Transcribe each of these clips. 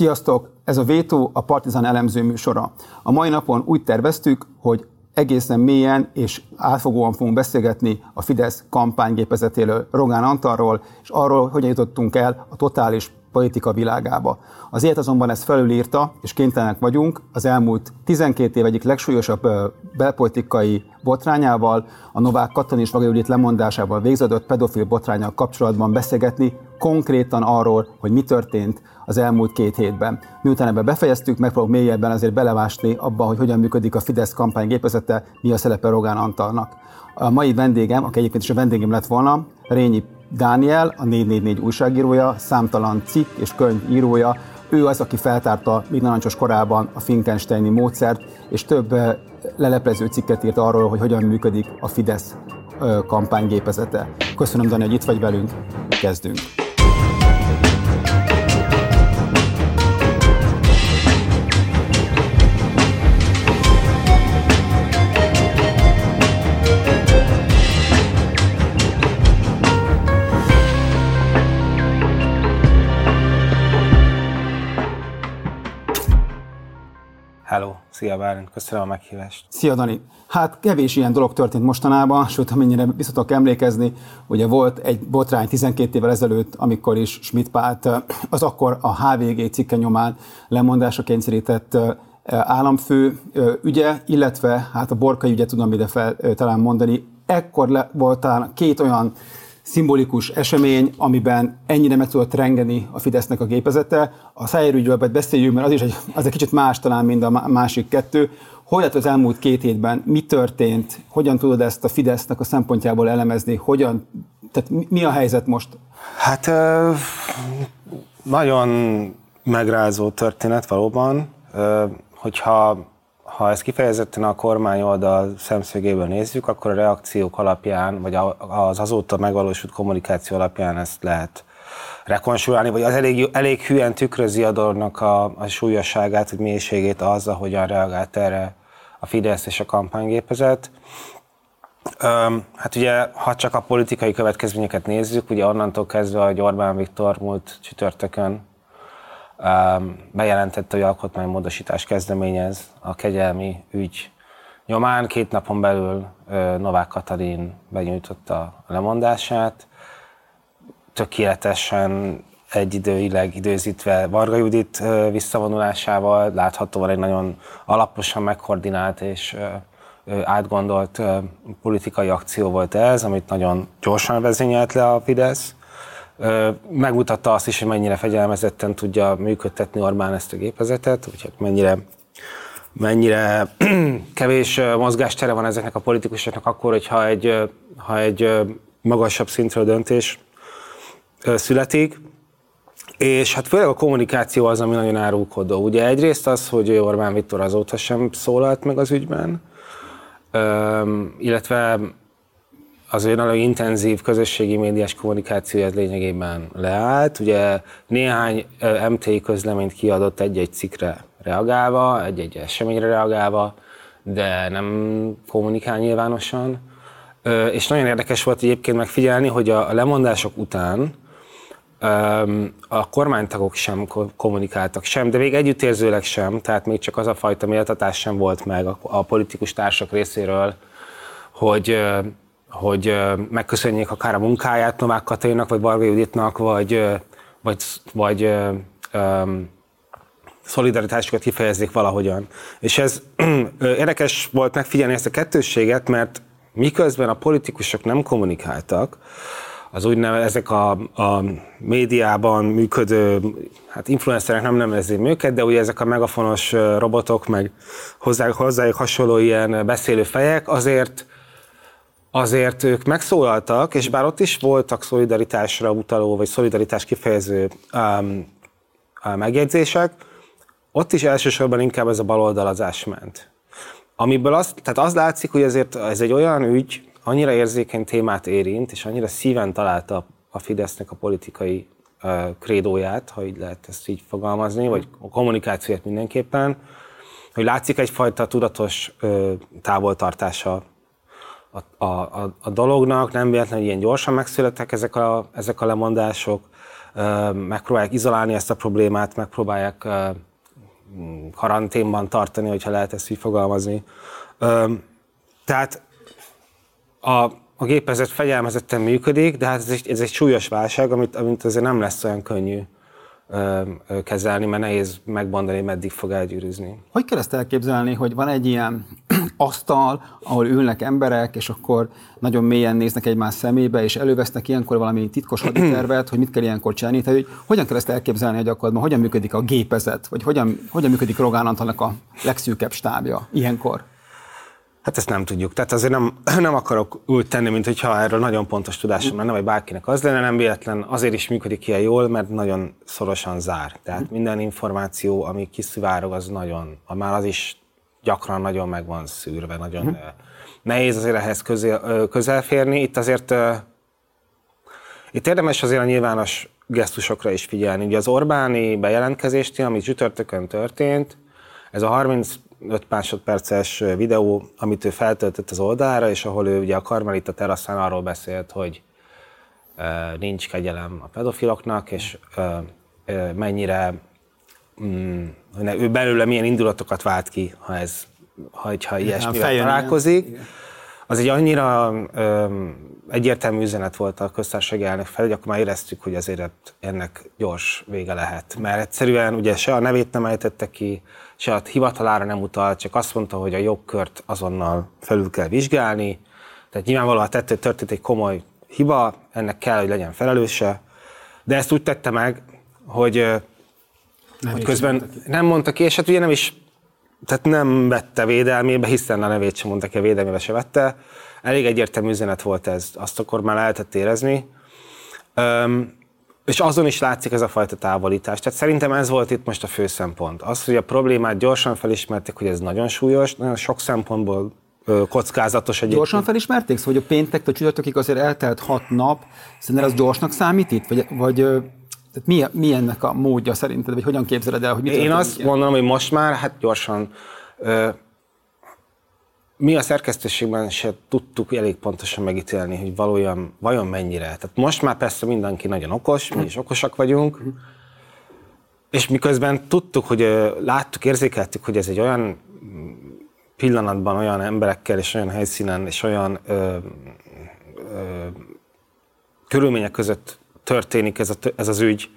Sziasztok! Ez a Vétó a Partizán elemző műsora. A mai napon úgy terveztük, hogy egészen mélyen és átfogóan fogunk beszélgetni a Fidesz kampánygépezetéről, Rogán Antalról, és arról, hogyan jutottunk el a totális politika világába. Az élet azonban ezt felülírta, és kénytelenek vagyunk az elmúlt 12 év egyik legsúlyosabb belpolitikai botrányával, a Novák Katalin és Judit lemondásával végződött pedofil botrányal kapcsolatban beszélgetni, konkrétan arról, hogy mi történt az elmúlt két hétben. Miután ebbe befejeztük, megpróbálok mélyebben azért belevásni abba, hogy hogyan működik a Fidesz kampánygépezete, mi a szerepe Rogán Antalnak. A mai vendégem, aki egyébként is a vendégem lett volna, Rényi Dániel, a 444 újságírója, számtalan cikk és könyv írója, ő az, aki feltárta még narancsos korában a Finkensteini módszert, és több leleplező cikket írt arról, hogy hogyan működik a Fidesz kampánygépezete. Köszönöm, Dani, hogy itt vagy velünk. Kezdünk. Hello, szia Bálint, köszönöm a meghívást. Szia Dani. Hát kevés ilyen dolog történt mostanában, sőt, amennyire visszatok emlékezni, ugye volt egy botrány 12 évvel ezelőtt, amikor is Schmidt Pált az akkor a HVG cikke nyomán lemondásra kényszerített államfő ügye, illetve hát a Borkai ügyet tudom ide fel talán mondani, ekkor le, volt talán két olyan szimbolikus esemény, amiben ennyire meg tudott rengeni a Fidesznek a gépezete. A szájérügyről beszéljünk, mert az is egy, az egy kicsit más talán, mint a másik kettő. Hogy lett az elmúlt két hétben, mi történt, hogyan tudod ezt a Fidesznek a szempontjából elemezni, hogyan, tehát mi a helyzet most? Hát nagyon megrázó történet valóban, hogyha ha ezt kifejezetten a kormány oldal szemszögéből nézzük, akkor a reakciók alapján, vagy az azóta megvalósult kommunikáció alapján ezt lehet rekonstruálni, vagy az elég, elég hülyen tükrözi a dolognak a, a súlyosságát, vagy mélységét az, ahogyan reagált erre a Fidesz és a kampánygépezet. Öm, hát ugye, ha csak a politikai következményeket nézzük, ugye onnantól kezdve, hogy Orbán Viktor múlt csütörtökön bejelentette, hogy alkotmánymódosítás kezdeményez a kegyelmi ügy nyomán. Két napon belül Novák Katalin benyújtotta a lemondását. Tökéletesen egyidőileg időzítve Varga Judit visszavonulásával láthatóan egy nagyon alaposan megkoordinált és átgondolt politikai akció volt ez, amit nagyon gyorsan vezényelt le a Fidesz megmutatta azt is, hogy mennyire fegyelmezetten tudja működtetni Orbán ezt a gépezetet, úgyhogy mennyire mennyire kevés mozgástere van ezeknek a politikusoknak akkor, hogyha egy, ha egy magasabb szintről döntés születik. És hát főleg a kommunikáció az, ami nagyon árulkodó. Ugye egyrészt az, hogy Orbán Viktor azóta sem szólalt meg az ügyben, illetve az egy nagyon intenzív közösségi médiás kommunikáció ez lényegében leállt. Ugye néhány MTI közleményt kiadott egy-egy cikkre reagálva, egy-egy eseményre reagálva, de nem kommunikál nyilvánosan. És nagyon érdekes volt egyébként megfigyelni, hogy a lemondások után a kormánytagok sem kommunikáltak sem, de még együttérzőleg sem, tehát még csak az a fajta méltatás sem volt meg a politikus társak részéről, hogy hogy megköszönjék akár a munkáját Novák Katalinnak, vagy Barga Juditnak, vagy, vagy, vagy um, szolidaritásukat kifejezzék valahogyan. És ez érdekes volt megfigyelni ezt a kettősséget, mert miközben a politikusok nem kommunikáltak, az úgynevezett ezek a, a médiában működő, hát influencerek nem nevezném őket, de ugye ezek a megafonos robotok, meg hozzájuk, hozzájuk hasonló ilyen beszélő fejek, azért azért ők megszólaltak, és bár ott is voltak szolidaritásra utaló, vagy szolidaritás kifejező um, megjegyzések, ott is elsősorban inkább ez a baloldalazás ment. Amiből az, tehát az látszik, hogy ezért ez egy olyan ügy, annyira érzékeny témát érint, és annyira szíven találta a Fidesznek a politikai uh, krédóját, ha így lehet ezt így fogalmazni, vagy a kommunikációt mindenképpen, hogy látszik egyfajta tudatos uh, távoltartása a, a, a dolognak, nem véletlenül ilyen gyorsan megszülettek ezek a, ezek a lemondások, megpróbálják izolálni ezt a problémát, megpróbálják karanténban tartani, hogyha lehet ezt így fogalmazni. Tehát a, a gépezet fegyelmezetten működik, de hát ez egy, ez egy súlyos válság, amit, amit azért nem lesz olyan könnyű kezelni, mert nehéz megmondani, meddig fog elgyűrűzni. Hogy kell ezt elképzelni, hogy van egy ilyen asztal, ahol ülnek emberek, és akkor nagyon mélyen néznek egymás szemébe, és elővesznek ilyenkor valami titkos haditervet, hogy mit kell ilyenkor csinálni. Tehát, hogy hogyan kell ezt elképzelni a gyakorlatban, hogyan működik a gépezet, vagy hogyan, hogyan működik Rogán Antalnak a legszűkebb stábja ilyenkor? Hát ezt nem tudjuk. Tehát azért nem, nem akarok úgy tenni, mint hogyha erről nagyon pontos tudásom lenne, vagy bárkinek az lenne, nem véletlen azért is működik ilyen jól, mert nagyon szorosan zár. Tehát minden információ, ami kiszivárog, az nagyon, már az is gyakran nagyon meg van szűrve, nagyon uh-huh. nehéz azért ehhez közel, férni. Itt azért itt érdemes azért a nyilvános gesztusokra is figyelni. Ugye az Orbáni bejelentkezéstél, ami csütörtökön történt, ez a 35 másodperces videó, amit ő feltöltött az oldalára, és ahol ő ugye a Karmelita teraszán arról beszélt, hogy nincs kegyelem a pedofiloknak, és mennyire mm, ő belőle milyen indulatokat vált ki, ha ez, ha, ha ilyesmivel találkozik. Az egy annyira öm, egyértelmű üzenet volt a köztársasági elnök fel, hogy akkor már éreztük, hogy azért ennek gyors vége lehet. Mert egyszerűen ugye se a nevét nem ejtette ki, se a hivatalára nem utalt, csak azt mondta, hogy a jogkört azonnal felül kell vizsgálni. Tehát nyilvánvalóan tettő történt egy komoly hiba, ennek kell, hogy legyen felelőse, de ezt úgy tette meg, hogy nem hogy közben mondta nem mondta ki, és hát ugye nem is, tehát nem vette védelmébe, hiszen a nevét sem mondta ki, a védelmébe se vette. Elég egyértelmű üzenet volt ez, azt akkor már lehetett érezni. Öm, és azon is látszik ez a fajta távolítás. Tehát szerintem ez volt itt most a fő szempont. Az, hogy a problémát gyorsan felismerték, hogy ez nagyon súlyos, nagyon sok szempontból kockázatos egyébként. Gyorsan felismerték? Szóval, hogy a péntektől csütörtökig azért eltelt hat nap, szerintem ez gyorsnak számít itt? Vagy, vagy tehát mi, mi ennek a módja szerinted, vagy hogyan képzeled el, hogy mit Én azt ilyen? gondolom, hogy most már hát gyorsan ö, mi a szerkesztőségben se tudtuk elég pontosan megítélni, hogy valójában vajon mennyire. Tehát most már persze mindenki nagyon okos, mi is okosak vagyunk, és miközben tudtuk, hogy láttuk, érzékeltük, hogy ez egy olyan pillanatban, olyan emberekkel, és olyan helyszínen, és olyan ö, ö, körülmények között történik ez, a, ez az ügy,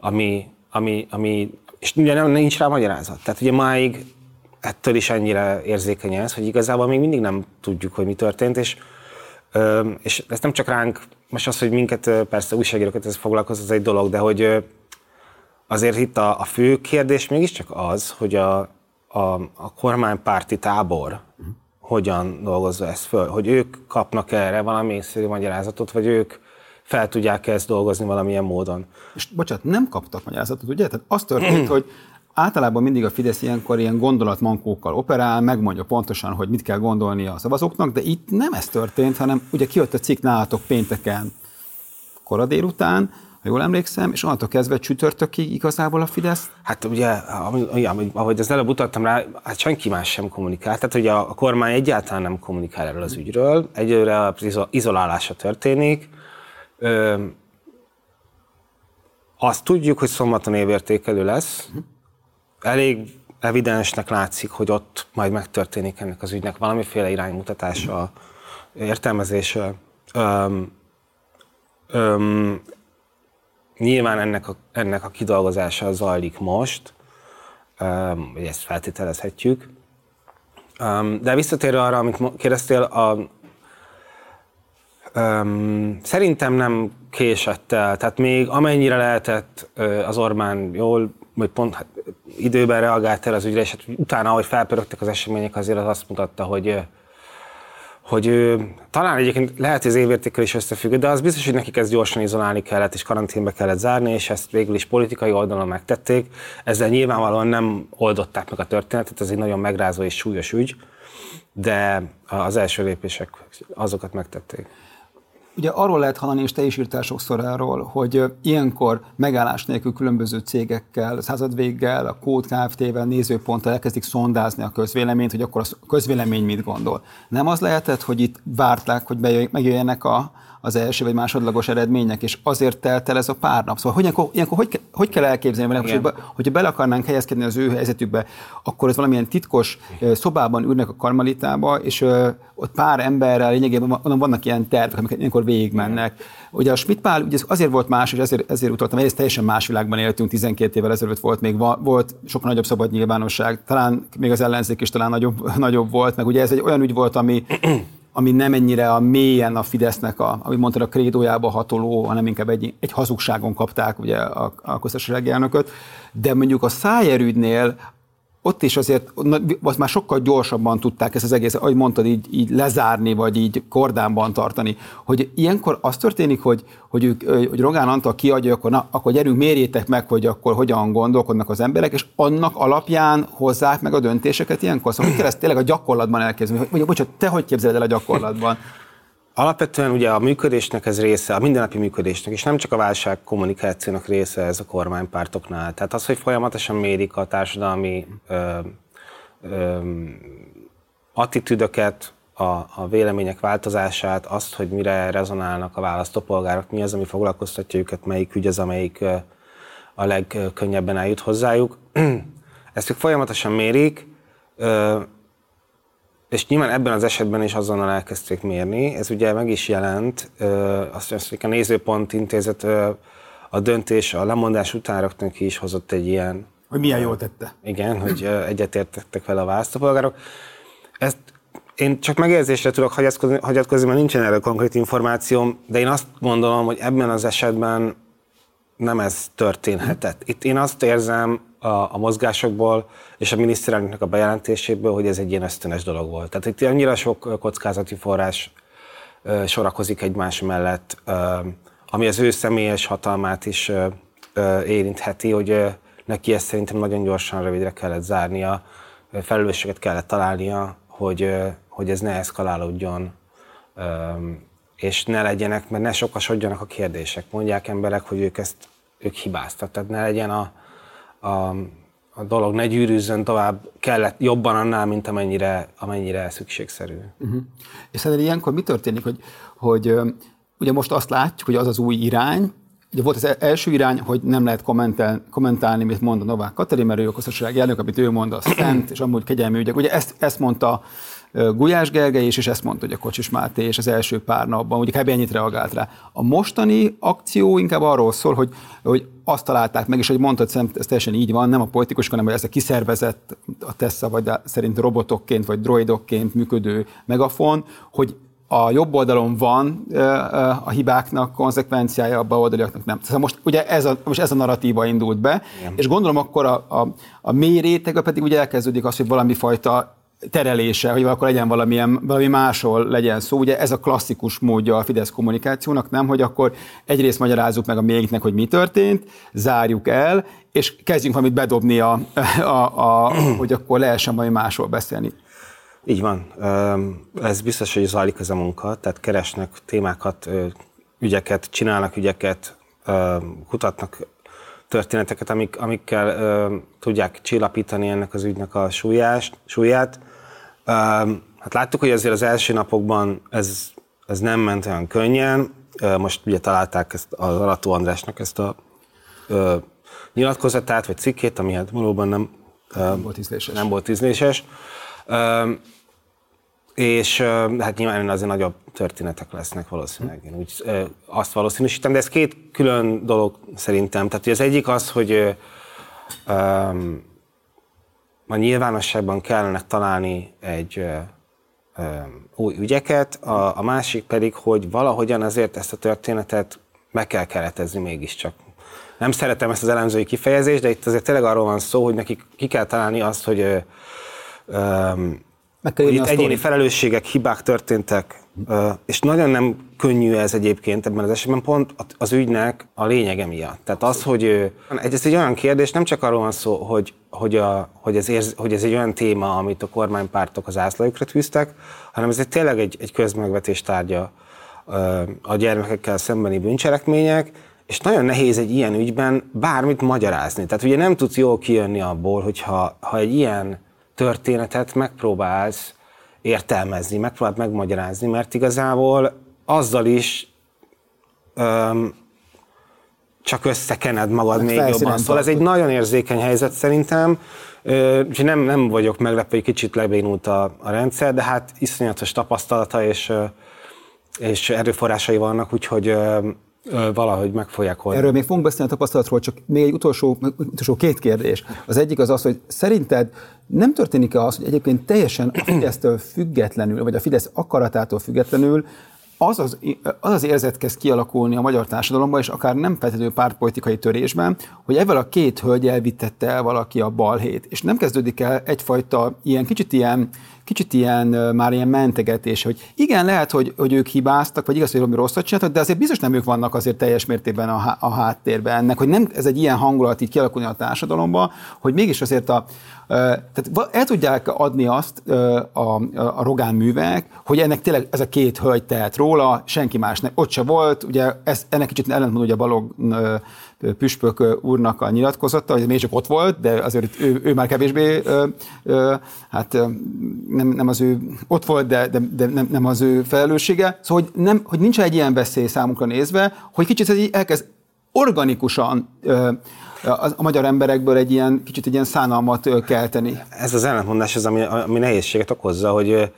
ami, ami, ami, és ugye nem, nincs rá magyarázat. Tehát ugye máig ettől is ennyire érzékeny ez, hogy igazából még mindig nem tudjuk, hogy mi történt, és, és ez nem csak ránk, most az, hogy minket persze újságírókat ez foglalkoz, az egy dolog, de hogy azért itt a, a fő kérdés mégiscsak az, hogy a, a, a kormánypárti tábor hogyan dolgozza ezt föl, hogy ők kapnak erre valami észszerű magyarázatot, vagy ők fel tudják ezt dolgozni valamilyen módon. És bocsánat, nem kaptak magyarázatot, ugye? Tehát az történt, hogy általában mindig a Fidesz ilyenkor ilyen gondolatmankókkal operál, megmondja pontosan, hogy mit kell gondolni a szavazóknak, de itt nem ez történt, hanem ugye kijött a cikk nálatok pénteken kora délután, ha jól emlékszem, és onnantól kezdve csütörtökig igazából a Fidesz? Hát ugye, ahogy az előbb utaltam rá, hát senki más sem kommunikál. Tehát ugye a kormány egyáltalán nem kommunikál erről az ügyről. Egyőre az izolálása történik, Ö, azt tudjuk, hogy szombaton évértékelő lesz. Elég evidensnek látszik, hogy ott majd megtörténik ennek az ügynek valamiféle iránymutatása, értelmezése. Öm, öm, nyilván ennek a, ennek a kidolgozása zajlik most, öm, ezt feltételezhetjük. Öm, de visszatérve arra, amit kérdeztél, a, Um, szerintem nem késett el, tehát még amennyire lehetett az Orbán jól, vagy pont hát, időben reagált el az ügyre, és hát utána, ahogy felpörögtek az események, azért az azt mutatta, hogy hogy talán egyébként lehet, hogy az évértékkel is összefügg, de az biztos, hogy nekik ezt gyorsan izolálni kellett, és karanténbe kellett zárni, és ezt végül is politikai oldalon megtették. Ezzel nyilvánvalóan nem oldották meg a történetet, ez egy nagyon megrázó és súlyos ügy, de az első lépések azokat megtették Ugye arról lehet hallani, és te is írtál sokszor arról, hogy ilyenkor megállás nélkül különböző cégekkel, századvéggel, a Kód Kft-vel, nézőponttal elkezdik szondázni a közvéleményt, hogy akkor a közvélemény mit gondol. Nem az lehetett, hogy itt várták, hogy megjöjjenek a, az első vagy másodlagos eredmények, és azért telt el ez a pár nap. Szóval hogy ilyenkor, ilyenkor hogy, hogy kell elképzelni, hogy, hogy, hogyha bele akarnánk helyezkedni az ő helyzetükbe, akkor ez valamilyen titkos szobában ülnek a karmalitába, és ott pár emberrel lényegében vannak ilyen tervek, amiket ilyenkor végigmennek. Ugye a Schmidt Pál ugye azért volt más, és ezért, ezért utaltam, hogy teljesen más világban éltünk, 12 évvel ezelőtt volt még volt sokkal nagyobb szabad nyilvánosság, talán még az ellenzék is talán nagyobb, nagyobb volt, meg ugye ez egy olyan ügy volt, ami ami nem ennyire a mélyen a Fidesznek, a, ami mondtad, a krédójába hatoló, hanem inkább egy, egy hazugságon kapták ugye a, a köztársasági elnököt. De mondjuk a szájerügynél ott is azért azt már sokkal gyorsabban tudták ezt az egész, ahogy mondtad, így, így lezárni, vagy így kordánban tartani. Hogy ilyenkor az történik, hogy, hogy, ők, hogy Rogán Antal kiadja, akkor, na, akkor gyerünk, mérjétek meg, hogy akkor hogyan gondolkodnak az emberek, és annak alapján hozzák meg a döntéseket ilyenkor. Szóval hogy kell ezt tényleg a gyakorlatban elkezdeni? Vagy, bocsánat, te hogy képzeled el a gyakorlatban? Alapvetően ugye a működésnek ez része, a mindennapi működésnek, és nem csak a válság kommunikációnak része ez a kormánypártoknál. Tehát az, hogy folyamatosan mérik a társadalmi ö, ö, attitűdöket, a, a vélemények változását, azt, hogy mire rezonálnak a választópolgárok, mi az, ami foglalkoztatja őket, melyik ügy az, amelyik a legkönnyebben eljut hozzájuk. Ezt ők folyamatosan mérik, és nyilván ebben az esetben is azonnal elkezdték mérni. Ez ugye meg is jelent, azt mondja, hogy a Nézőpont Intézet a döntés, a lemondás után rögtön ki is hozott egy ilyen... Hogy milyen jól tette. Igen, hogy egyetértettek vele a választópolgárok. Ezt én csak megérzésre tudok hagyatkozni, hagyatkozni, mert nincsen erről konkrét információm, de én azt gondolom, hogy ebben az esetben nem ez történhetett. Itt én azt érzem, a, a mozgásokból és a miniszterelnöknek a bejelentéséből, hogy ez egy ilyen ösztönös dolog volt. Tehát itt annyira sok kockázati forrás sorakozik egymás mellett, ami az ő személyes hatalmát is érintheti, hogy neki ezt szerintem nagyon gyorsan, rövidre kellett zárnia, felelősséget kellett találnia, hogy, hogy ez ne eszkalálódjon, és ne legyenek, mert ne sokasodjanak a kérdések. Mondják emberek, hogy ők ezt ők hibáztak, tehát ne legyen a, a, a dolog ne gyűrűzzön tovább, kellett jobban annál, mint amennyire, amennyire szükségszerű. Uh-huh. És szerintem ilyenkor mi történik, hogy, hogy ugye most azt látjuk, hogy az az új irány, Ugye volt az e-, első irány, hogy nem lehet kommentál, kommentálni, mit mond a Novák Katalin, mert ő a közösségi elnök, amit ő mond, az szent, és amúgy kegyelmi ügyek. Ugye ezt, ezt mondta Gulyás Gergely is, és ezt mondta hogy a Kocsis Máté, és az első pár napban, ugye kb. ennyit reagált rá. A mostani akció inkább arról szól, hogy, hogy azt találták meg, és hogy mondtad, ez teljesen így van, nem a politikusok, hanem hogy ez a kiszervezett, a Tessa vagy szerint robotokként, vagy droidokként működő megafon, hogy a jobb oldalon van a hibáknak konzekvenciája, a baloldaliaknak nem. Tehát most ugye ez a, most ez a narratíva indult be, Igen. és gondolom akkor a, a, a mély réteg pedig ugye elkezdődik az, hogy valami fajta terelése, hogy akkor legyen valamilyen, valami máshol legyen szó. Ugye ez a klasszikus módja a Fidesz kommunikációnak, nem, hogy akkor egyrészt magyarázzuk meg a mégnek, hogy mi történt, zárjuk el, és kezdjünk valamit bedobni, a, a, a, hogy akkor lehessen valami másról beszélni. Így van. Ez biztos, hogy zajlik ez a munka, tehát keresnek témákat, ügyeket, csinálnak ügyeket, kutatnak történeteket, amik, amikkel ö, tudják csillapítani ennek az ügynek a súlyás, súlyát. Hát láttuk, hogy azért az első napokban ez, ez nem ment olyan könnyen. Most ugye találták ezt az Arató Andrásnak ezt a ö, nyilatkozatát, vagy cikkét, ami hát valóban nem, nem volt ízléses. Nem volt ízléses. Ö, és hát nyilván azért nagyobb történetek lesznek valószínűleg. Én úgy azt valószínűsítem, de ez két külön dolog szerintem. Tehát az egyik az, hogy um, a nyilvánosságban kellene találni egy új ügyeket, a, a másik pedig, hogy valahogyan azért ezt a történetet meg kell keretezni mégiscsak. Nem szeretem ezt az elemzői kifejezést, de itt azért tényleg arról van szó, hogy nekik ki kell találni azt, hogy um, meg kell itt egyéni felelősségek, hibák történtek, és nagyon nem könnyű ez egyébként ebben az esetben, pont az ügynek a lényege miatt. Tehát az, hogy ez egy olyan kérdés, nem csak arról van szó, hogy, hogy, a, hogy, ez, érz, hogy ez egy olyan téma, amit a kormánypártok az ászlajukra tűztek, hanem ez egy tényleg egy, egy közmegvetés tárgya a gyermekekkel szembeni bűncselekmények, és nagyon nehéz egy ilyen ügyben bármit magyarázni. Tehát ugye nem tudsz jól kijönni abból, hogyha ha egy ilyen történetet megpróbálsz értelmezni, megpróbálsz megmagyarázni, mert igazából azzal is öm, csak összekened magad hát még jobban. Szóval ez egy nagyon érzékeny helyzet szerintem, úgyhogy nem, nem vagyok meglepve, hogy kicsit lebénult a, a rendszer, de hát iszonyatos tapasztalata és, és erőforrásai vannak, úgyhogy valahogy meg fogják oldani. Erről még fogunk beszélni a tapasztalatról, csak még egy utolsó, utolsó két kérdés. Az egyik az az, hogy szerinted nem történik-e az, hogy egyébként teljesen a Fidesztől függetlenül, vagy a Fidesz akaratától függetlenül az az, az az érzet kezd kialakulni a magyar társadalomban, és akár nem feltétlenül pártpolitikai törésben, hogy ebből a két hölgy elvittette el valaki a balhét. És nem kezdődik el egyfajta ilyen kicsit ilyen kicsit ilyen, már ilyen mentegetés, hogy igen, lehet, hogy, hogy ők hibáztak, vagy igaz, hogy valami rosszat csináltak, de azért biztos nem ők vannak azért teljes mértékben a, a háttérben ennek, hogy nem ez egy ilyen hangulat így kialakulni a társadalomba, hogy mégis azért a, tehát el tudják adni azt a, a, a Rogán művek, hogy ennek tényleg ez a két hölgy tehet róla, senki más nem, ott se volt, ugye ez, ennek kicsit ellentmond ugye Balog Püspök úrnak a nyilatkozata, hogy még csak ott volt, de azért ő, ő már kevésbé, hát nem, nem az ő, ott volt, de, de, de nem, nem az ő felelőssége. Szóval, hogy, nem, hogy nincs egy ilyen veszély számunkra nézve, hogy kicsit ez így elkezd organikusan a, magyar emberekből egy ilyen, kicsit egy ilyen szánalmat kelteni. Ez az ellentmondás az, ami, ami nehézséget okozza, hogy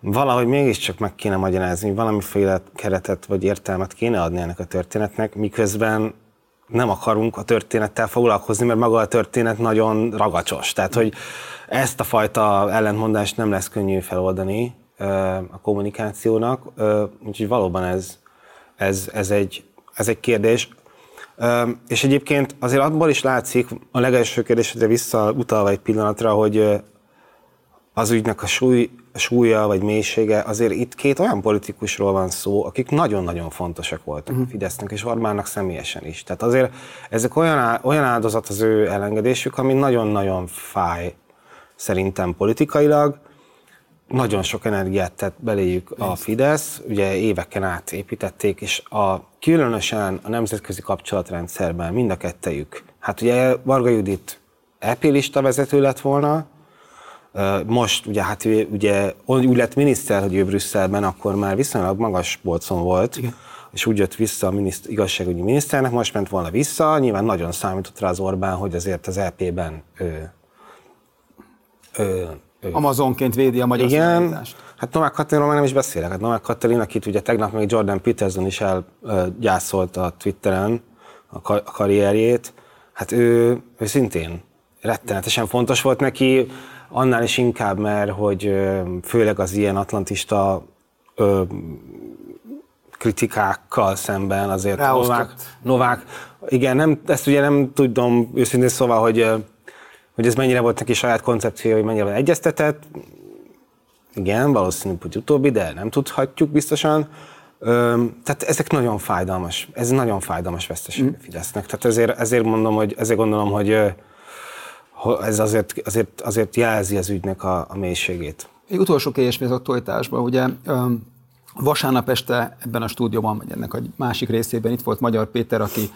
valahogy mégiscsak meg kéne magyarázni, valamiféle keretet vagy értelmet kéne adni ennek a történetnek, miközben nem akarunk a történettel foglalkozni, mert maga a történet nagyon ragacsos. Tehát, hogy ezt a fajta ellentmondást nem lesz könnyű feloldani a kommunikációnak, úgyhogy valóban ez, ez, ez, egy, ez egy kérdés. És egyébként azért abból is látszik, a legelső kérdésre visszautalva egy pillanatra, hogy az ügynek a súly, súlya vagy mélysége, azért itt két olyan politikusról van szó, akik nagyon-nagyon fontosak voltak uh-huh. Fidesznek és Orbánnak személyesen is. Tehát azért ezek olyan, olyan áldozat az ő elengedésük, ami nagyon-nagyon fáj szerintem politikailag. Nagyon sok energiát tett beléjük a Fidesz, ugye éveken át építették, és a, különösen a nemzetközi kapcsolatrendszerben mind a kettejük. Hát ugye Varga Judit EP lista vezető lett volna, most ugye, hát ugye úgy lett miniszter, hogy ő Brüsszelben, akkor már viszonylag magas bolcon volt, Igen. és úgy jött vissza a miniszt, igazságügyi miniszternek, most ment volna vissza, nyilván nagyon számított rá az Orbán, hogy azért az EP-ben ő, ő, ő. Amazonként védi a magyar Igen, hát Novák Katalinról már nem is beszélek. Hát Novák Katalin, akit ugye tegnap még Jordan Peterson is elgyászolta a Twitteren a karrierjét, hát ő, ő szintén rettenetesen fontos volt neki, annál is inkább, mert hogy főleg az ilyen atlantista ö, kritikákkal szemben azért Novák, Novák, igen, nem, ezt ugye nem tudom őszintén szóval, hogy, hogy ez mennyire volt neki saját koncepció, hogy mennyire egyeztetett. Igen, valószínű, hogy utóbbi, de nem tudhatjuk biztosan. Ö, tehát ezek nagyon fájdalmas, ez nagyon fájdalmas veszteség mm. Fidesznek. Tehát ezért, ezért mondom, hogy ezért gondolom, hogy ez azért, azért, azért jelzi az ügynek a, a mélységét. Egy utolsó kérdés az aktualitásban, ugye vasárnap este ebben a stúdióban, vagy ennek a másik részében itt volt Magyar Péter, aki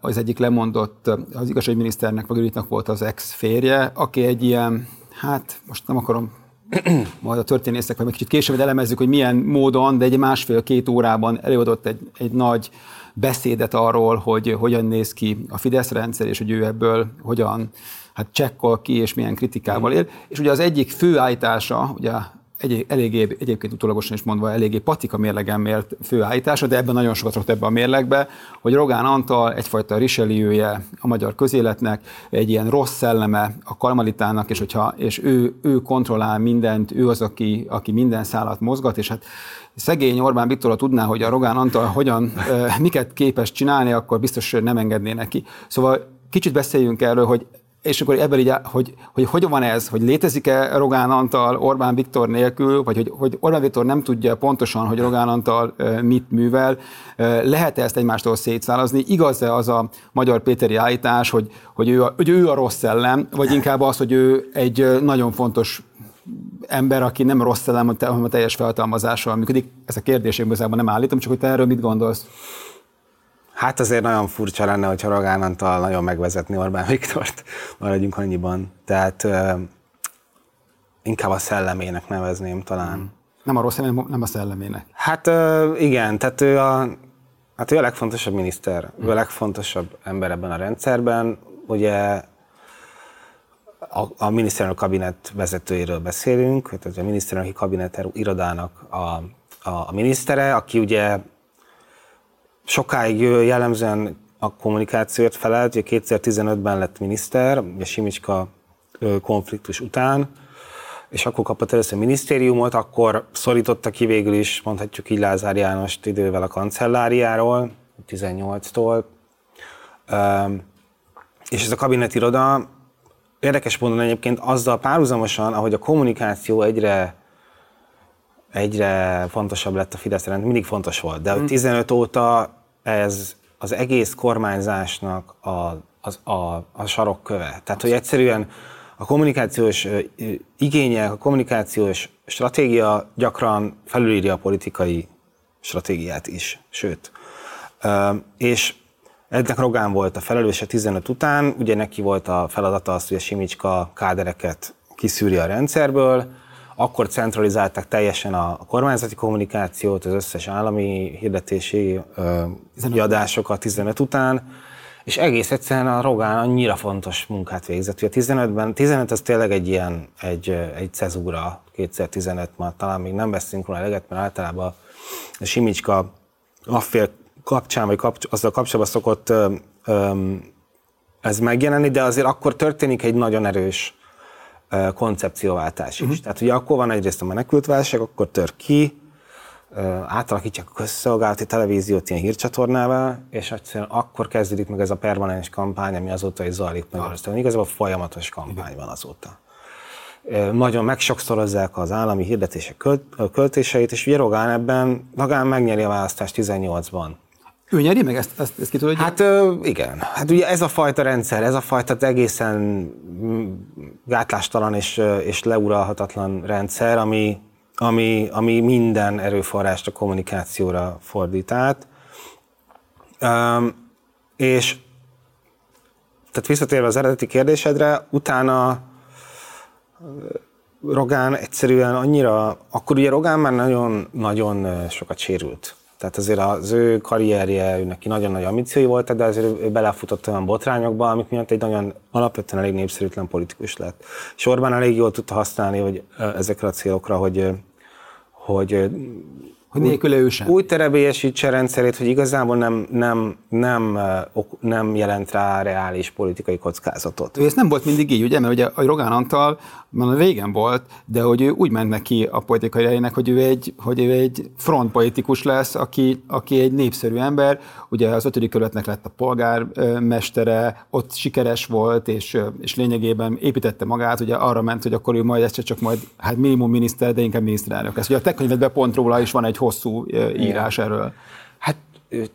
az egyik lemondott, az igazságügyminiszternek, vagy volt az ex-férje, aki egy ilyen, hát most nem akarom majd a történészek, vagy egy kicsit később elemezzük, hogy milyen módon, de egy másfél-két órában előadott egy, egy nagy beszédet arról, hogy hogyan néz ki a Fidesz rendszer, és hogy ő ebből hogyan hát csekkol ki, és milyen kritikával él. És ugye az egyik fő állítása, ugye egy, eléggé, egyébként utólagosan is mondva, eléggé patika mérlegen mért főállítása, de ebben nagyon sokat rakott ebbe a mérlegbe, hogy Rogán Antal egyfajta riseliője a magyar közéletnek, egy ilyen rossz szelleme a karmalitának, és, hogyha, és ő, ő kontrollál mindent, ő az, aki, aki minden szállat mozgat, és hát szegény Orbán Viktor tudná, hogy a Rogán Antal hogyan, miket képes csinálni, akkor biztos nem engedné neki. Szóval kicsit beszéljünk erről, hogy és akkor ebből így, hogy, hogy hogyan van ez, hogy létezik-e Rogán Antal Orbán Viktor nélkül, vagy hogy, hogy Orbán Viktor nem tudja pontosan, hogy Rogán Antal mit művel, lehet-e ezt egymástól szétszálazni, igaz-e az a magyar Péteri állítás, hogy, hogy, ő, a, hogy ő a rossz szellem, vagy inkább az, hogy ő egy nagyon fontos ember, aki nem rossz szellem, hanem a teljes feltalmazással működik. Ez a kérdés igazából nem állítom, csak hogy te erről mit gondolsz? Hát azért nagyon furcsa lenne, hogyha Rogán Antal nagyon megvezetni Orbán Viktort, maradjunk annyiban. Tehát inkább a szellemének nevezném talán. Nem a rossz, nem a szellemének. Hát igen, tehát ő a, hát ő a legfontosabb miniszter, ő a legfontosabb ember ebben a rendszerben. Ugye a, a miniszterelnök kabinet vezetőjéről beszélünk, tehát a miniszterelnöki kabinet irodának a, a, a minisztere, aki ugye sokáig jellemzően a kommunikációt felelt, ugye 2015-ben lett miniszter, ugye Simicska konfliktus után, és akkor kapott először minisztériumot, akkor szorította ki végül is, mondhatjuk így Lázár Jánost idővel a kancelláriáról, 18-tól. És ez a kabinetiroda érdekes módon egyébként azzal párhuzamosan, ahogy a kommunikáció egyre egyre fontosabb lett a Fidesz rend, mindig fontos volt, de 15 hmm. óta ez az egész kormányzásnak a, az, a, a sarokköve. Tehát, hogy egyszerűen a kommunikációs igények, a kommunikációs stratégia gyakran felülírja a politikai stratégiát is, sőt. És ennek Rogán volt a felelőse 15 után, ugye neki volt a feladata az, hogy a Simicska kádereket kiszűri a rendszerből, akkor centralizálták teljesen a kormányzati kommunikációt, az összes állami hirdetési kiadásokat 15 után, és egész egyszerűen a Rogán annyira fontos munkát végzett. Ugye 15-ben, 15 az tényleg egy ilyen, egy, egy cezúra, 2015 már talán még nem beszélünk róla eleget, mert általában a Simicska affél kapcsán, vagy kapcs- azzal kapcsolatban szokott ö, ö, ez megjelenni, de azért akkor történik egy nagyon erős ö, koncepcióváltás is. Uh-huh. Tehát ugye akkor van egyrészt a menekültválság, akkor tör ki, átalakítják a közszolgálati televíziót ilyen hírcsatornává, és egyszerűen akkor kezdődik meg ez a permanens kampány, ami azóta is zajlik Magyarországon. Igazából folyamatos kampány van azóta. Nagyon megsokszorozzák az állami hirdetések költéseit, és ugye Rogán ebben, Rogán megnyeri a választást 18-ban. Ő nyeri meg ezt, ezt, ezt ki tudod? Hát igen. Hát ugye ez a fajta rendszer, ez a fajta egészen mm, gátlástalan és, és leuralhatatlan rendszer, ami, ami, ami minden erőforrást a kommunikációra fordít át. Um, és tehát visszatérve az eredeti kérdésedre, utána Rogán egyszerűen annyira, akkor ugye Rogán már nagyon-nagyon sokat sérült. Tehát azért az ő karrierje, ő neki nagyon nagy ambíciói volt, de azért ő belefutott olyan botrányokba, amik miatt egy nagyon alapvetően elég népszerűtlen politikus lett. És Orbán elég jól tudta használni hogy ezekre a célokra, hogy hogy hogy nélküle ő sem. Úgy terebélyesítse rendszerét, hogy igazából nem, nem, nem, nem jelent rá reális politikai kockázatot. Ő ez nem volt mindig így, ugye? Mert ugye a Rogán Antal már régen volt, de hogy ő úgy ment neki a politikai helyének, hogy ő egy, hogy ő egy frontpolitikus lesz, aki, aki egy népszerű ember. Ugye az ötödik kerületnek lett a polgármestere, ott sikeres volt, és, és lényegében építette magát, ugye arra ment, hogy akkor ő majd egyszer csak majd, hát minimum miniszter, de inkább miniszterelnök lesz. Ugye a te könyvedben pont róla is van egy hosszú írás Igen. erről. Hát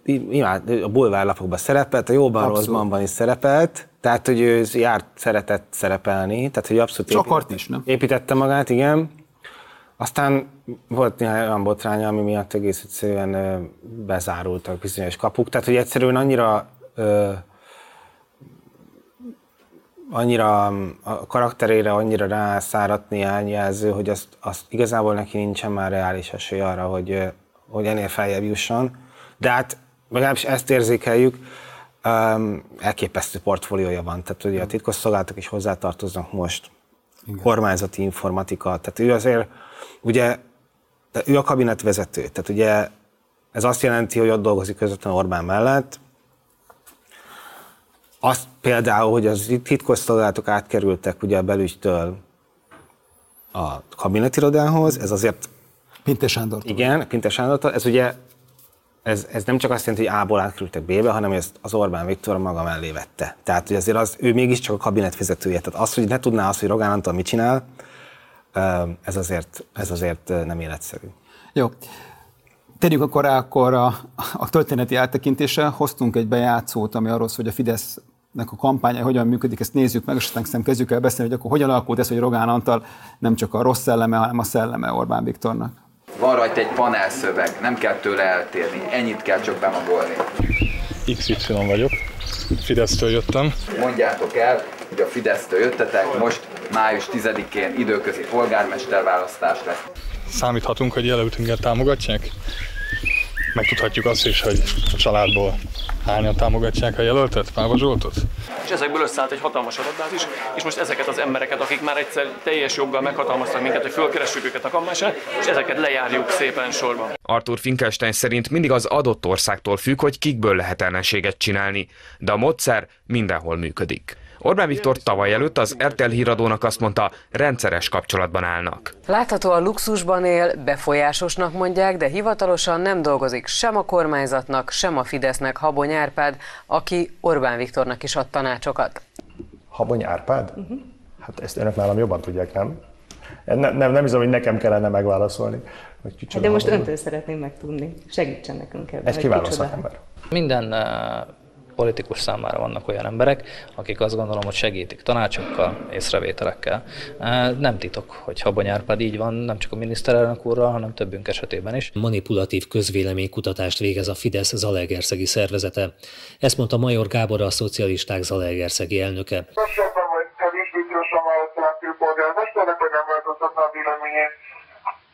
imád, a bulvárlapokban szerepelt, a jóban rosszban is szerepelt, tehát hogy ő járt, szeretett szerepelni, tehát hogy abszolút építette, akart is, nem? építette magát, igen. Aztán volt néhány olyan botránya, ami miatt egész egyszerűen bezárultak bizonyos kapuk, tehát hogy egyszerűen annyira annyira a karakterére annyira rászáradt néhány jelző, hogy azt, azt igazából neki nincsen már reális esély arra, hogy, hogy ennél feljebb jusson. De hát legalábbis ezt érzékeljük, um, elképesztő portfóliója van. Tehát ugye a titkosszolgálatok is hozzátartoznak most. Igen. Kormányzati informatika. Tehát ő azért, ugye, ő a kabinetvezető. Tehát ugye ez azt jelenti, hogy ott dolgozik közvetlenül Orbán mellett, azt például, hogy az titkosszolgálatok átkerültek ugye a belügytől a kabinetirodához, ez azért... Pintes Sándor. Igen, Pintes Sándor. Ez ugye ez, ez nem csak azt jelenti, hogy A-ból átkerültek B-be, hanem ezt az Orbán Viktor maga mellé vette. Tehát, hogy azért az, ő mégiscsak a kabinet vezetője. Tehát az, hogy ne tudná azt, hogy Rogán Antal mit csinál, ez azért, ez azért nem életszerű. Jó. Térjünk akkor rá akkor a, a történeti áttekintésre. Hoztunk egy bejátszót, ami arról szól, hogy a Fidesz a kampánya hogyan működik, ezt nézzük meg, és aztán kezdjük el beszélni, hogy akkor hogyan alakult ez, hogy Rogán Antal nem csak a rossz szelleme, hanem a szelleme Orbán Viktornak. Van rajta egy panelszöveg, nem kell tőle eltérni, ennyit kell csak bemagolni. XY vagyok, Fidesztől jöttem. Mondjátok el, hogy a Fidesztől jöttetek, most május 10-én időközi polgármesterválasztás lesz. Számíthatunk, hogy jelöltünket támogatják? Megtudhatjuk azt is, hogy a családból hányan támogatják a jelöltet, Páva Zsoltot? És ezekből összeállt egy hatalmas adatbázis, és most ezeket az embereket, akik már egyszer teljes joggal meghatalmaztak minket, hogy fölkeressük őket a kampányra, és ezeket lejárjuk szépen sorban. Arthur Finkelstein szerint mindig az adott országtól függ, hogy kikből lehet ellenséget csinálni, de a módszer mindenhol működik. Orbán Viktor tavaly előtt az RTL híradónak azt mondta, rendszeres kapcsolatban állnak. Láthatóan luxusban él, befolyásosnak mondják, de hivatalosan nem dolgozik sem a kormányzatnak, sem a Fidesznek Habony Árpád, aki Orbán Viktornak is ad tanácsokat. Habony Árpád? Uh-huh. Hát ezt önök nálam jobban tudják, nem? Nem, nem, nem hiszem, hogy nekem kellene megválaszolni. Hogy de most öntől szeretném megtudni. Segítsen nekünk ebben. Egy kiváló szakember. Minden politikus számára vannak olyan emberek, akik azt gondolom, hogy segítik tanácsokkal, észrevételekkel. Nem titok, hogy Habony Árpád így van, nem csak a miniszterelnök úrral, hanem többünk esetében is. Manipulatív közvéleménykutatást végez a Fidesz Zalegerszegi szervezete. Ezt mondta Major Gábor a szocialisták Zalegerszegi elnöke. Vagy gyorsan választanak főpolgármesternek, vagy nem változtatna a véleményét.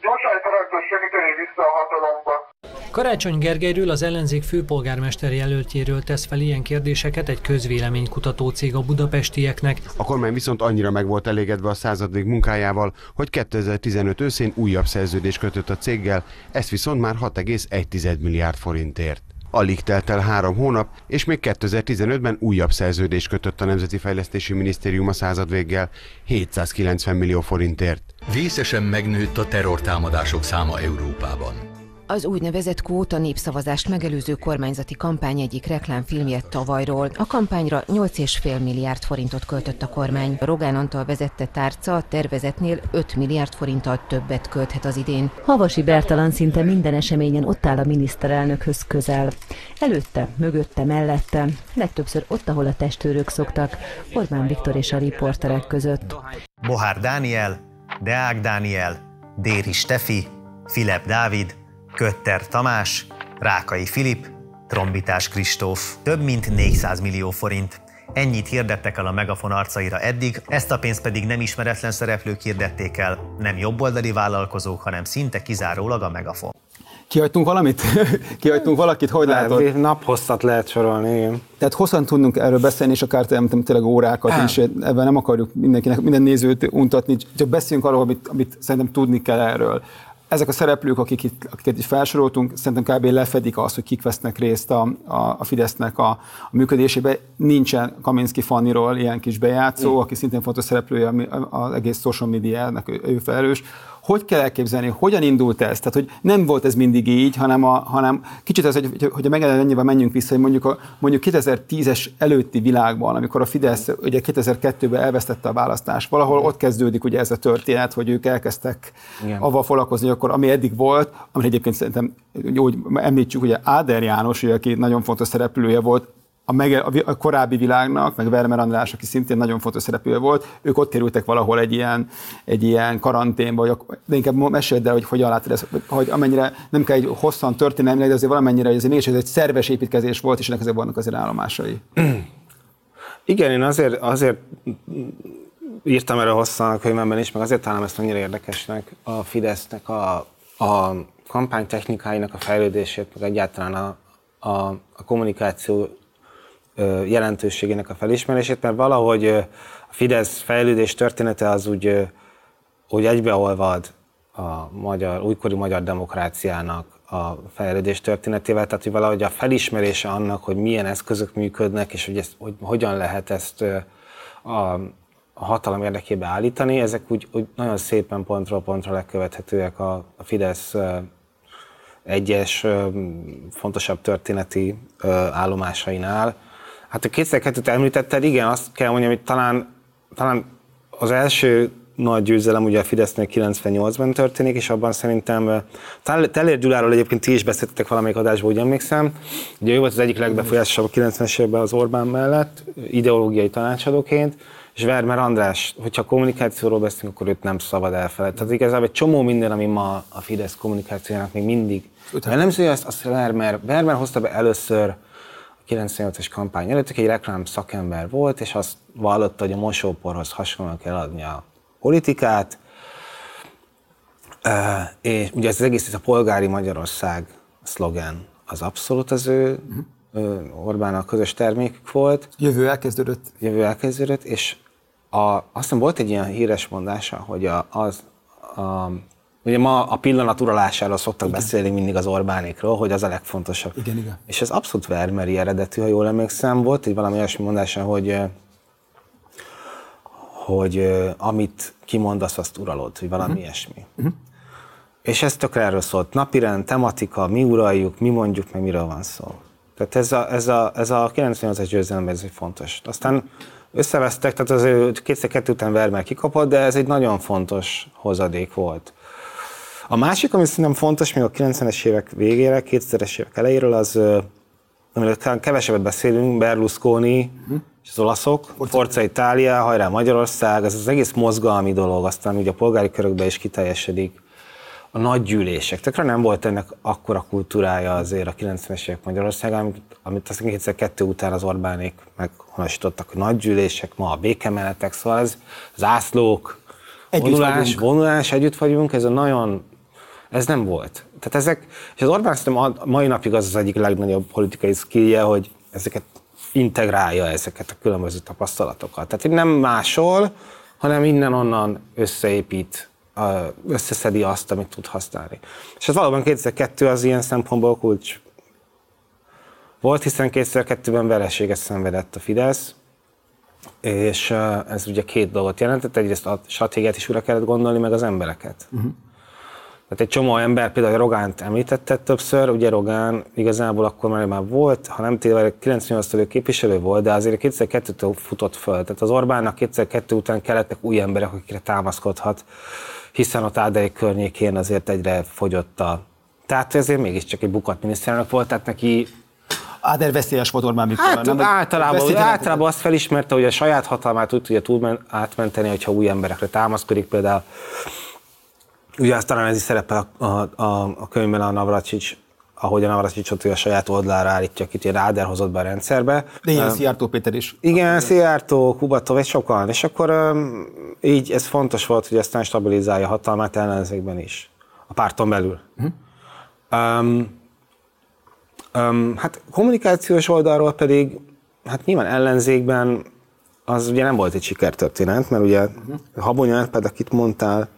Gyorsan szeretne segíteni vissza a hatalomba. Karácsony Gergelyről, az ellenzék főpolgármester jelöltjéről tesz fel ilyen kérdéseket egy közvéleménykutató cég a budapestieknek. A kormány viszont annyira meg volt elégedve a századik munkájával, hogy 2015 őszén újabb szerződést kötött a céggel, ezt viszont már 6,1 milliárd forintért. Alig telt el három hónap, és még 2015-ben újabb szerződést kötött a Nemzeti Fejlesztési Minisztérium a század véggel 790 millió forintért. Vészesen megnőtt a terrortámadások száma Európában. Az úgynevezett kvóta népszavazást megelőző kormányzati kampány egyik reklámfilmje tavalyról. A kampányra 8,5 milliárd forintot költött a kormány. Rogán Antal vezette tárca a tervezetnél 5 milliárd forinttal többet költhet az idén. Havasi Bertalan szinte minden eseményen ott áll a miniszterelnökhöz közel. Előtte, mögötte, mellette, legtöbbször ott, ahol a testőrök szoktak, Orbán Viktor és a riporterek között. Bohár Dániel, Deák Dániel, Déri Stefi, Filip Dávid, Kötter Tamás, Rákai Filip, Trombitás Kristóf. Több mint 400 millió forint. Ennyit hirdettek el a Megafon arcaira eddig, ezt a pénzt pedig nem ismeretlen szereplők hirdették el, nem jobboldali vállalkozók, hanem szinte kizárólag a Megafon. Kihagytunk valamit? Kihagytunk valakit? Hogy látod? Naphosszat lehet sorolni, igen. Tehát hosszan tudnunk erről beszélni, és akár tényleg órákat is, ebben nem akarjuk mindenkinek, minden nézőt untatni, csak beszéljünk arról, amit, amit szerintem tudni kell erről ezek a szereplők, akik itt, akiket itt felsoroltunk, szerintem kb. lefedik azt, hogy kik vesznek részt a, a, a Fidesznek a, a működésébe. Nincsen Kaminski Fanniról ilyen kis bejátszó, mm. aki szintén fontos szereplője az egész social media-nek, ő, ő felelős hogy kell elképzelni, hogyan indult ez? Tehát, hogy nem volt ez mindig így, hanem, a, hanem kicsit az, hogy, hogy a ennyivel menjünk vissza, hogy mondjuk, a, mondjuk 2010-es előtti világban, amikor a Fidesz ugye 2002-ben elvesztette a választást, valahol ott kezdődik ugye ez a történet, hogy ők elkezdtek Igen. avval foglalkozni, hogy akkor ami eddig volt, ami egyébként szerintem úgy említsük, ugye Áder János, ugye, aki nagyon fontos szereplője volt, a, meg, a korábbi világnak, meg Vermer András, aki szintén nagyon fontos szereplő volt, ők ott kerültek valahol egy ilyen, egy ilyen karanténba, vagy, de inkább meséld el, hogy hogyan látod ezt, hogy amennyire nem kell egy hosszan történelmi, de azért valamennyire, azért mégis egy szerves építkezés volt, és ennek azért vannak azért állomásai. Igen, én azért, azért írtam erre hosszan a könyvemben is, meg azért találom ezt annyira érdekesnek a Fidesznek a, a kampánytechnikáinak a fejlődését, meg egyáltalán a, a, a kommunikáció jelentőségének a felismerését, mert valahogy a Fidesz fejlődés története az úgy, úgy egybeolvad a magyar, újkori magyar demokráciának a fejlődés történetével, tehát hogy valahogy a felismerése annak, hogy milyen eszközök működnek, és hogy, ezt, hogy hogyan lehet ezt a, a hatalom érdekébe állítani, ezek úgy, úgy nagyon szépen pontról pontra lekövethetőek a, a Fidesz egyes fontosabb történeti állomásainál. Hát a 2002-t említetted, igen, azt kell mondjam, hogy talán, talán az első nagy győzelem ugye a Fidesznél 98-ban történik, és abban szerintem Teller Gyuláról egyébként ti is beszéltetek valamelyik adásban, úgy emlékszem. Ugye ő volt az egyik legbefolyásosabb a 90-es években az Orbán mellett, ideológiai tanácsadóként, és Vermer András, hogyha kommunikációról beszélünk, akkor őt nem szabad elfelejteni. Tehát igazából egy csomó minden, ami ma a Fidesz kommunikációjának még mindig jellemző, azt, azt Vermer, Vermer hozta be először 98-as kampány előtt, egy reklám szakember volt, és azt vallotta, hogy a mosóporhoz hasonlóan kell adni a politikát, és ugye ez az egész ez a polgári Magyarország szlogen az abszolút az ő uh-huh. Orbán a közös termékük volt. Jövő elkezdődött. Jövő elkezdődött, és a, azt hiszem volt egy ilyen híres mondása, hogy a, az, a, ugye ma a pillanat uralásáról szoktak igen. beszélni mindig az Orbánékról, hogy az a legfontosabb. Igen, igen. És ez abszolút vermeri eredetű, ha jól emlékszem. Volt egy valami olyasmi mondása, hogy hogy amit kimondasz, azt uralod, hogy valami uh-huh. ilyesmi. Uh-huh. És ez tökre erről szólt. Napirend, tematika, mi uraljuk, mi mondjuk, meg miről van szó. Tehát ez a, ez a, ez a 98-as győzelem, ez egy fontos. Aztán összevesztek, tehát az ő kétszer kettő után Vermel kikapott, de ez egy nagyon fontos hozadék volt. A másik, ami szerintem fontos, még a 90-es évek végére, 2000-es évek elejéről, az, amiről kevesebbet beszélünk, Berlusconi, uh-huh és az olaszok, Forza, Forza Itália, hajrá Magyarország, ez az egész mozgalmi dolog, aztán ugye a polgári körökben is kiteljesedik. A nagy gyűlések. Tökre nem volt ennek akkora kultúrája azért a 90-es évek Magyarországán, amit, amit aztán kétszer kettő után az Orbánék meghonosítottak, hogy nagy gyűlések, ma a békemeletek, szóval ez zászlók, együtt vonulás, vagyunk. vonulás, együtt vagyunk, ez a nagyon, ez nem volt. Tehát ezek, és az Orbán szerintem a mai napig az az egyik legnagyobb politikai skillje, hogy ezeket integrálja ezeket a különböző tapasztalatokat. Tehát hogy nem másol, hanem innen-onnan összeépít, összeszedi azt, amit tud használni. És ez valóban 2002 az ilyen szempontból kulcs volt, hiszen 2002-ben vereséget szenvedett a Fidesz, és ez ugye két dolgot jelentett, egyrészt a stratégiát is újra kellett gondolni, meg az embereket. Uh-huh. Tehát egy csomó ember, például Rogánt említette többször, ugye Rogán igazából akkor már, már volt, ha nem tévedek, 98-től képviselő volt, de azért 2002-től futott föl. Tehát az Orbánnak 2002 után kellettek új emberek, akikre támaszkodhat, hiszen a Tádei környékén azért egyre fogyott a... Tehát ezért mégiscsak egy bukott miniszterelnök volt, tehát neki Áder veszélyes volt Orbán Viktor. Hát, nem, általában, általában azt felismerte, hogy a saját hatalmát úgy tudja túl átmenteni, hogyha új emberekre támaszkodik, például Ugye azt talán ez is szerepel a, a, a, könyvben a Navracsics, ahogy a Navracsicsot a saját oldalára állítja, akit ilyen Ráder hozott be a rendszerbe. De ilyen uh, Szijjártó Péter is. Igen, Szijjártó, Kubatov és sokan. És akkor um, így ez fontos volt, hogy aztán stabilizálja a hatalmát ellenzékben is, a párton belül. Uh-huh. Um, um, hát kommunikációs oldalról pedig, hát nyilván ellenzékben az ugye nem volt egy sikertörténet, mert ugye uh-huh. Habony Árpád, akit mondtál,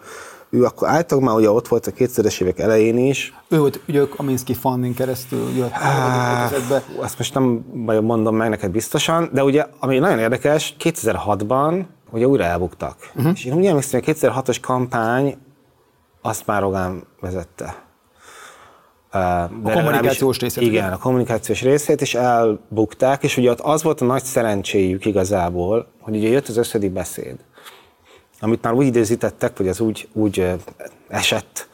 ő akkor állítólag már ugye ott volt a 2000-es évek elején is. Ő volt, ugye a Minszki Funding keresztül jött ah, Azt most nem mondom meg neked biztosan, de ugye, ami nagyon érdekes, 2006-ban ugye újra elbuktak. Uh-huh. És én úgy emlékszem, hogy a 2006-os kampány azt már Rogán vezette. De a kommunikációs részét. Igen, ugye? a kommunikációs részét, és elbukták, és ugye ott az volt a nagy szerencséjük igazából, hogy ugye jött az összödi beszéd amit már úgy időzítettek, hogy az úgy, úgy esett,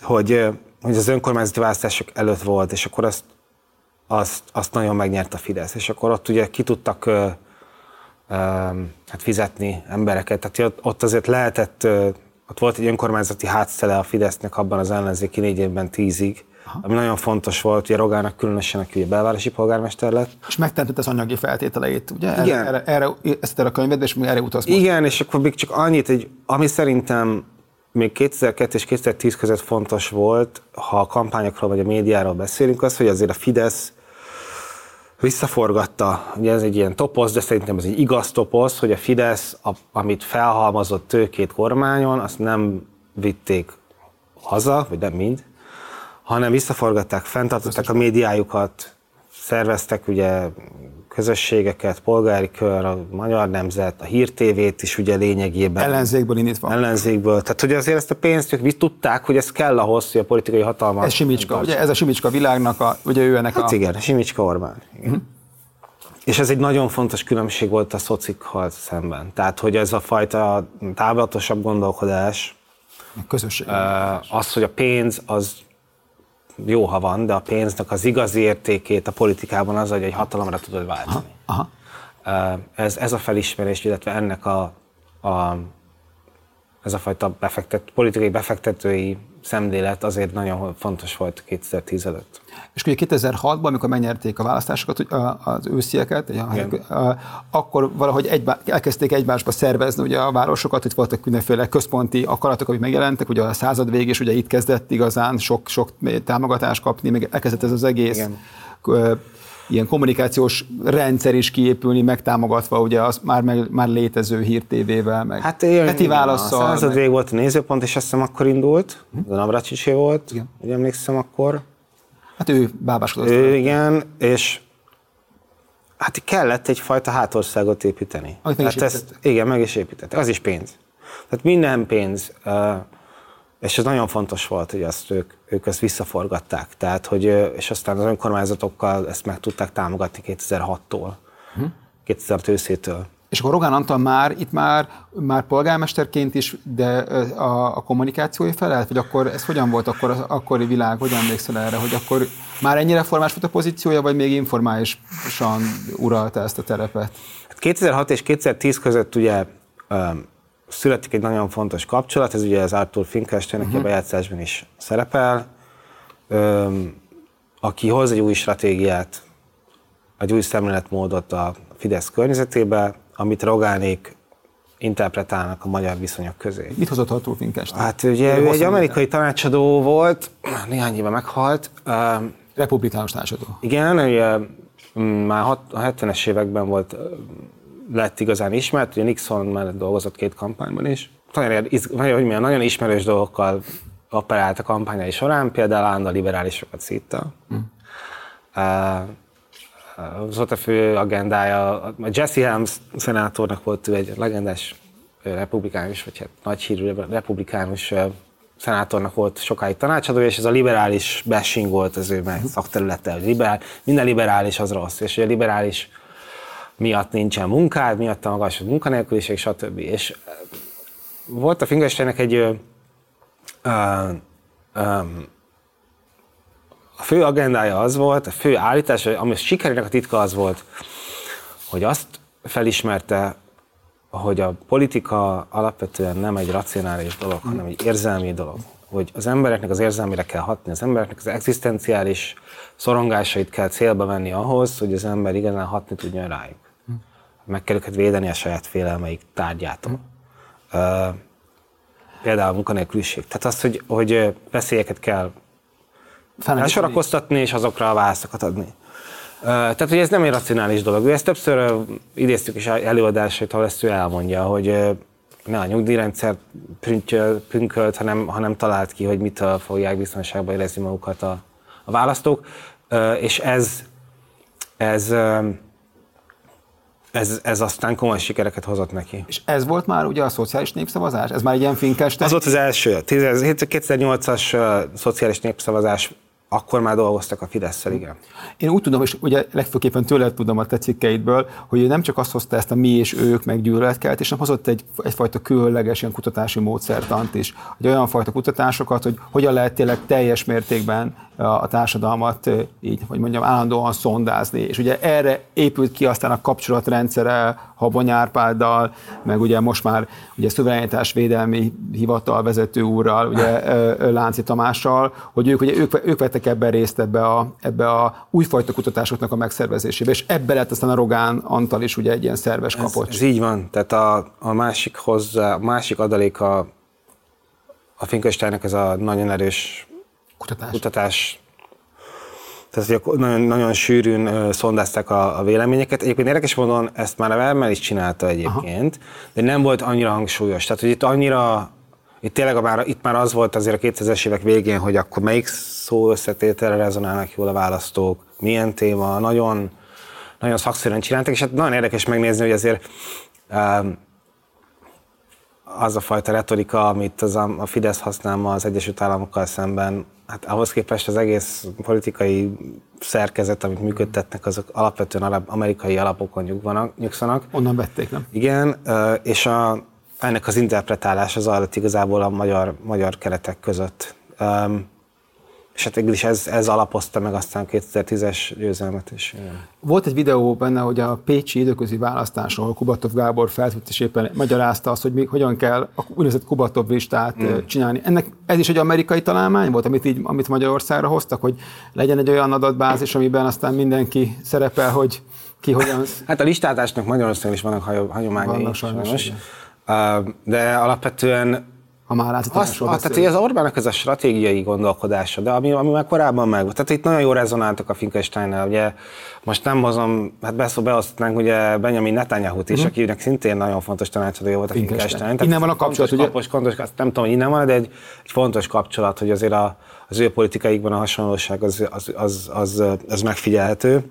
hogy, hogy az önkormányzati választások előtt volt, és akkor azt, azt, azt nagyon megnyert a Fidesz, és akkor ott ugye ki tudtak ö, ö, hát fizetni embereket, tehát ott azért lehetett, ott volt egy önkormányzati hátszele a Fidesznek abban az ellenzéki négy évben tízig, Aha. ami nagyon fontos volt, ugye Rogának különösen, aki ugye belvárosi polgármester lett. És megteremtett az anyagi feltételeit, ugye? Igen. Erre, erre, ezt a könyved, és erre utazunk. Igen, és akkor még csak annyit, hogy ami szerintem még 2002 és 2010 között fontos volt, ha a kampányokról vagy a médiáról beszélünk, az, hogy azért a Fidesz visszaforgatta, ugye ez egy ilyen toposz, de szerintem ez egy igaz toposz, hogy a Fidesz, a, amit felhalmozott tőkét kormányon, azt nem vitték haza, vagy nem mind, hanem visszaforgatták, fenntartották a médiájukat, szerveztek ugye közösségeket, polgári kör, a magyar nemzet, a hírtévét is ugye lényegében. Ellenzékből indítva. Ellenzékből. Tehát hogy azért ezt a pénzt ők tudták, hogy ez kell ahhoz, hogy a politikai hatalma. Ez Simicska, ugye ez a Simicska világnak, a, ugye ő ennek hát a... igen, Simicska Orbán. Igen. Uh-huh. és ez egy nagyon fontos különbség volt a szocikkal szemben. Tehát, hogy ez a fajta távlatosabb gondolkodás, közösség. Az, hogy a pénz az jó, ha van, de a pénznek az igazi értékét a politikában az, hogy egy hatalomra tudod váltani. Aha. Ez, ez a felismerés, illetve ennek a, a ez a fajta befektet, politikai befektetői szemlélet azért nagyon fontos volt 2010 előtt. És ugye 2006-ban, amikor megnyerték a választásokat, az őszieket, akkor valahogy egybe, elkezdték egymásba szervezni ugye a városokat, itt voltak mindenféle központi akaratok, amik megjelentek, ugye a század végig, és ugye itt kezdett igazán sok, sok támogatást kapni, még elkezdett ez az egész Igen ilyen kommunikációs rendszer is kiépülni, megtámogatva ugye az már, meg, már létező hírtévével, meg hát ilyen, heti válaszsal. A század meg... volt a nézőpont, és azt hiszem akkor indult, hm? a Navracsicsé volt, igen. ugye emlékszem akkor. Hát ő bábáskodott. Ő, igen, és hát kellett egyfajta hátországot építeni. Amit meg hát ezt, igen, meg is épített. Az is pénz. Tehát minden pénz, és ez nagyon fontos volt, hogy azt ők, ők ezt visszaforgatták. Tehát, hogy, és aztán az önkormányzatokkal ezt meg tudták támogatni 2006-tól, hm. 2000 őszétől. És akkor Rogán Antal már itt már, már polgármesterként is, de a, a kommunikációi felelt, vagy akkor ez hogyan volt akkor az akkori világ, hogyan emlékszel erre, hogy akkor már ennyire formás volt a pozíciója, vagy még informálisan uralta ezt a terepet? 2006 hát és 2010 között ugye um, születik egy nagyon fontos kapcsolat, ez ugye az Arthur Finkelstein, aki uh-huh. a bejátszásban is szerepel, um, aki hoz egy új stratégiát, egy új szemléletmódot a Fidesz környezetébe, amit Rogánék interpretálnak a magyar viszonyok közé. Mit hozott Arthur Finkelstein? Hát ugye ő egy amerikai tanácsadó volt, néhány éve meghalt. Republikánus tanácsadó. Igen, ugye már a 70-es években volt, lett igazán ismert, ugye Nixon mellett dolgozott két kampányban is. Nagyon, nagyon, nagyon ismerős dolgokkal operált a kampányai során, például állandó liberálisokat szítta. Mm. Uh, az volt a fő agendája. A Jesse Helms szenátornak volt ő egy legendás republikánus, vagy hát nagy hírű republikánus szenátornak volt sokáig tanácsadója, és ez a liberális bashing volt az ő szakterülete, hogy liberál, minden liberális az rossz, és a liberális miatt nincsen munkád, miatt a magas munkanélküliség, stb. És volt a Fingersteinnek egy ö, ö, ö, a fő agendája az volt, a fő állítás, ami a sikerének a titka az volt, hogy azt felismerte, hogy a politika alapvetően nem egy racionális dolog, hanem egy érzelmi dolog. Hogy az embereknek az érzelmére kell hatni, az embereknek az egzisztenciális szorongásait kell célba venni ahhoz, hogy az ember igazán hatni tudjon rájuk. Meg kell őket védeni a saját félelmeik tárgyától. Uh, például a munkanélküliség. Tehát az, hogy, hogy veszélyeket kell elsorakoztatni és azokra a válaszokat adni. Tehát, hogy ez nem egy racionális dolog. Ő ezt többször idéztük is előadásait, ahol ezt ő elmondja, hogy ne a nyugdíjrendszer pünkölt, hanem, hanem talált ki, hogy mitől fogják biztonságban érezni magukat a, a választók. És ez, ez, ez, ez aztán komoly sikereket hozott neki. És ez volt már ugye a szociális népszavazás? Ez már egy ilyen finkes? Az volt az első. 2008-as szociális népszavazás akkor már dolgoztak a fidesz igen. Én úgy tudom, és ugye legfőképpen tőled tudom a te cikkeidből, hogy nem csak azt hozta ezt a mi és ők meg gyűlöletkelt, és nem hozott egy, egyfajta különleges ilyen kutatási módszertant is. Hogy olyan fajta kutatásokat, hogy hogyan lehet tényleg teljes mértékben a társadalmat így, hogy mondjam, állandóan szondázni. És ugye erre épült ki aztán a kapcsolatrendszere Habony Árpáddal, meg ugye most már ugye szuverenitás védelmi hivatal vezető úrral, ugye Lánci Tamással, hogy ők, ugye, ők, ők vettek ebben részt ebbe a, ebbe a újfajta kutatásoknak a megszervezésébe, és ebbe lett aztán a Rogán Antal is ugye egy ilyen szerves kapocs. Ez, ez így van, tehát a, a másik hozzá, a másik adalék a, a Finkelsteinnek ez a nagyon erős kutatás. kutatás tehát, hogy nagyon, nagyon sűrűn szondázták a, a véleményeket. Egyébként érdekes módon ezt már a Vermel is csinálta egyébként, Aha. de nem volt annyira hangsúlyos. Tehát, hogy itt annyira, itt tényleg már, itt már az volt azért a 2000-es évek végén, hogy akkor melyik szó összetételre rezonálnak jól a választók, milyen téma, nagyon, nagyon szakszerűen csináltak, és hát nagyon érdekes megnézni, hogy azért um, az a fajta retorika, amit az a, a Fidesz használ ma az Egyesült Államokkal szemben, hát ahhoz képest az egész politikai szerkezet, amit működtetnek, azok alapvetően alap, amerikai alapokon nyugvanak, nyugszanak. Onnan vették, nem? Igen, és a, ennek az interpretálás az alatt igazából a magyar, magyar keretek között. Um, és hát is ez, ez alapozta meg aztán a 2010-es győzelmet is. Igen. Volt egy videó benne, hogy a Pécsi időközi választáson Kubatov Gábor feltűnt és éppen magyarázta azt, hogy még hogyan kell a úgynevezett Kubatov listát mm. csinálni. Ennek ez is egy amerikai találmány volt, amit, így, amit Magyarországra hoztak, hogy legyen egy olyan adatbázis, amiben aztán mindenki szerepel, hogy ki hogyan... Hát a listátásnak Magyarországon is vannak hagyományai. Vannak sajnos. sajnos. De alapvetően ha már azt, azt, tehát az Orbánnak ez a stratégiai gondolkodása, de ami, ami már korábban meg Tehát itt nagyon jó rezonáltak a Finkelsteinnel, ugye most nem hozom, hát beszó beosztnánk ugye Benjamin Netanyahu-t is, uh-huh. akinek szintén nagyon fontos tanácsadója volt a Finkelstein. Innen van a kapcsolat, ugye? Kapos, fontos, azt nem tudom, hogy innen van, de egy, egy fontos kapcsolat, hogy azért a, az ő politikaikban a hasonlóság az, az, az, az, az megfigyelhető.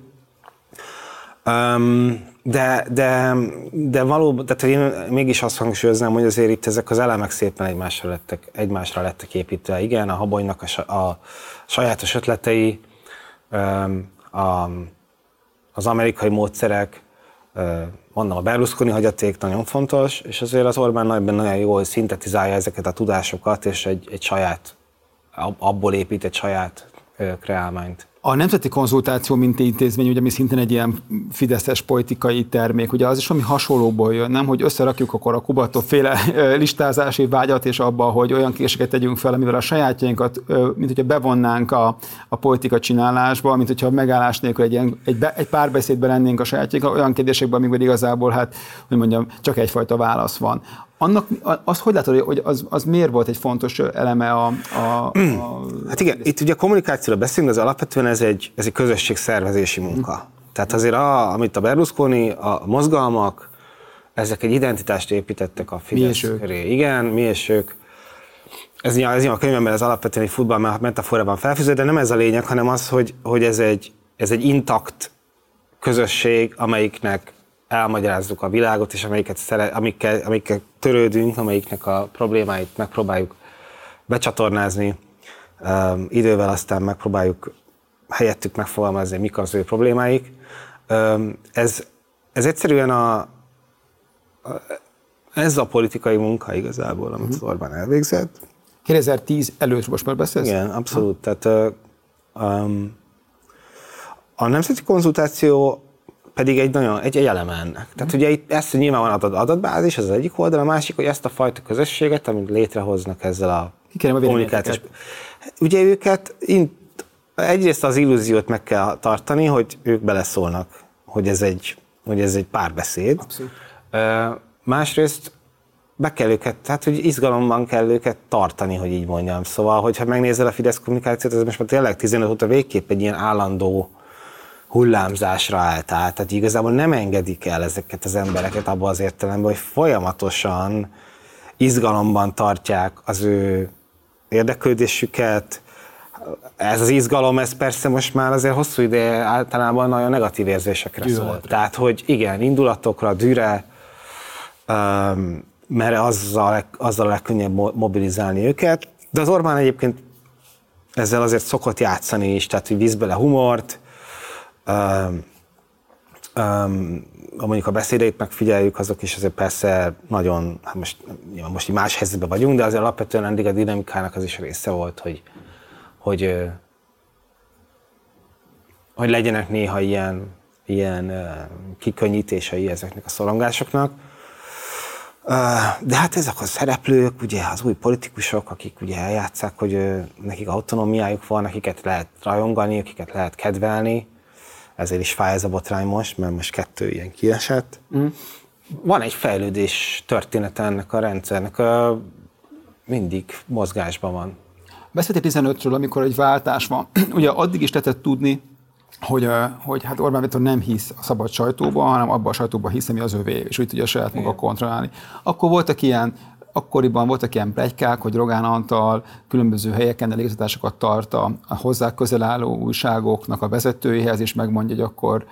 Um, de, de, de valóban, tehát én mégis azt hangsúlyoznám, hogy azért itt ezek az elemek szépen egymásra lettek, egymásra lettek építve. Igen, a Habonynak a, a sajátos ötletei, a, az amerikai módszerek, mondom, a Berlusconi hagyaték nagyon fontos, és azért az Orbán nagyban nagyon jól szintetizálja ezeket a tudásokat, és egy, egy saját, abból épít egy saját kreálmányt. A Nemzeti Konzultáció mint intézmény, ugye, ami szintén egy ilyen fideszes politikai termék, ugye az is valami hasonlóból jön, nem? Hogy összerakjuk akkor a Kubató féle listázási vágyat, és abba, hogy olyan késeket tegyünk fel, amivel a sajátjainkat, mint hogyha bevonnánk a, a politika csinálásba, mint hogyha megállás nélkül egy, ilyen, egy, be, egy párbeszédben lennénk a sajátjainkkal, olyan kérdésekben, amikben igazából, hát, hogy mondjam, csak egyfajta válasz van annak, az hogy látod, hogy az, az miért volt egy fontos eleme a, a, a... Hát igen, itt ugye a kommunikációra beszélünk, az alapvetően ez egy, ez egy közösségszervezési munka. Hmm. Tehát azért, a, amit a Berlusconi, a mozgalmak, ezek egy identitást építettek a Fidesz mi köré. Igen, mi és ők. Ez, ez a könyvemben ez alapvetően egy futball metaforában felfűző, de nem ez a lényeg, hanem az, hogy, hogy ez, egy, ez egy intakt közösség, amelyiknek elmagyarázzuk a világot, és amelyiket szere, amikkel, amikkel törődünk, amelyiknek a problémáit megpróbáljuk becsatornázni, um, idővel aztán megpróbáljuk helyettük megfogalmazni, mik az ő problémáik. Um, ez, ez egyszerűen a, a, ez a politikai munka igazából, amit uh-huh. Orbán elvégzett. 2010 előtt most már beszélsz? Igen, abszolút. Uh-huh. Tehát um, a nemzeti konzultáció pedig egy nagyon, egy, egy eleme ennek. Tehát ugye itt ezt nyilván van adat, adatbázis, az, az egyik oldal, a másik, hogy ezt a fajta közösséget, amit létrehoznak ezzel a, Ki a kommunikációs. Ugye őket int, egyrészt az illúziót meg kell tartani, hogy ők beleszólnak, hogy ez egy, hogy ez egy párbeszéd. Abszolút. Másrészt be kell őket, tehát hogy izgalomban kell őket tartani, hogy így mondjam. Szóval, hogyha megnézel a Fidesz kommunikációt, ez most már tényleg 15 óta végképp egy ilyen állandó hullámzásra állt át. Tehát igazából nem engedik el ezeket az embereket abban az értelemben, hogy folyamatosan izgalomban tartják az ő érdeklődésüket. Ez az izgalom, ez persze most már azért hosszú ideje általában nagyon negatív érzésekre szól. Tehát, hogy igen, indulatokra, dűre, mert azzal, azzal legkönnyebb mobilizálni őket. De az Orbán egyébként ezzel azért szokott játszani is, tehát hogy víz bele humort, um, um, mondjuk a beszédeit megfigyeljük, azok is azért persze nagyon, hát most, most így más helyzetben vagyunk, de azért alapvetően eddig a dinamikának az is része volt, hogy, hogy, hogy legyenek néha ilyen, ilyen kikönnyítései ezeknek a szorongásoknak. De hát ezek a szereplők, ugye az új politikusok, akik ugye eljátszák, hogy nekik autonómiájuk van, akiket lehet rajongani, akiket lehet kedvelni, ezért is fáj ez a botrány most, mert most kettő ilyen kiesett. Mm. Van egy fejlődés története ennek a rendszernek, mindig mozgásban van. Beszéltél 15-ről, amikor egy váltás van. Ugye addig is lehetett tudni, hogy, hogy hát Orbán Viktor nem hisz a szabad sajtóban, hanem abban a sajtóban hisz, ami az övé, és úgy tudja saját maga kontrollálni. Akkor voltak ilyen akkoriban voltak ilyen plegykák, hogy Rogán Antal különböző helyeken elégzetásokat tart a, hozzá közel álló újságoknak a vezetőihez, és megmondja, hogy akkor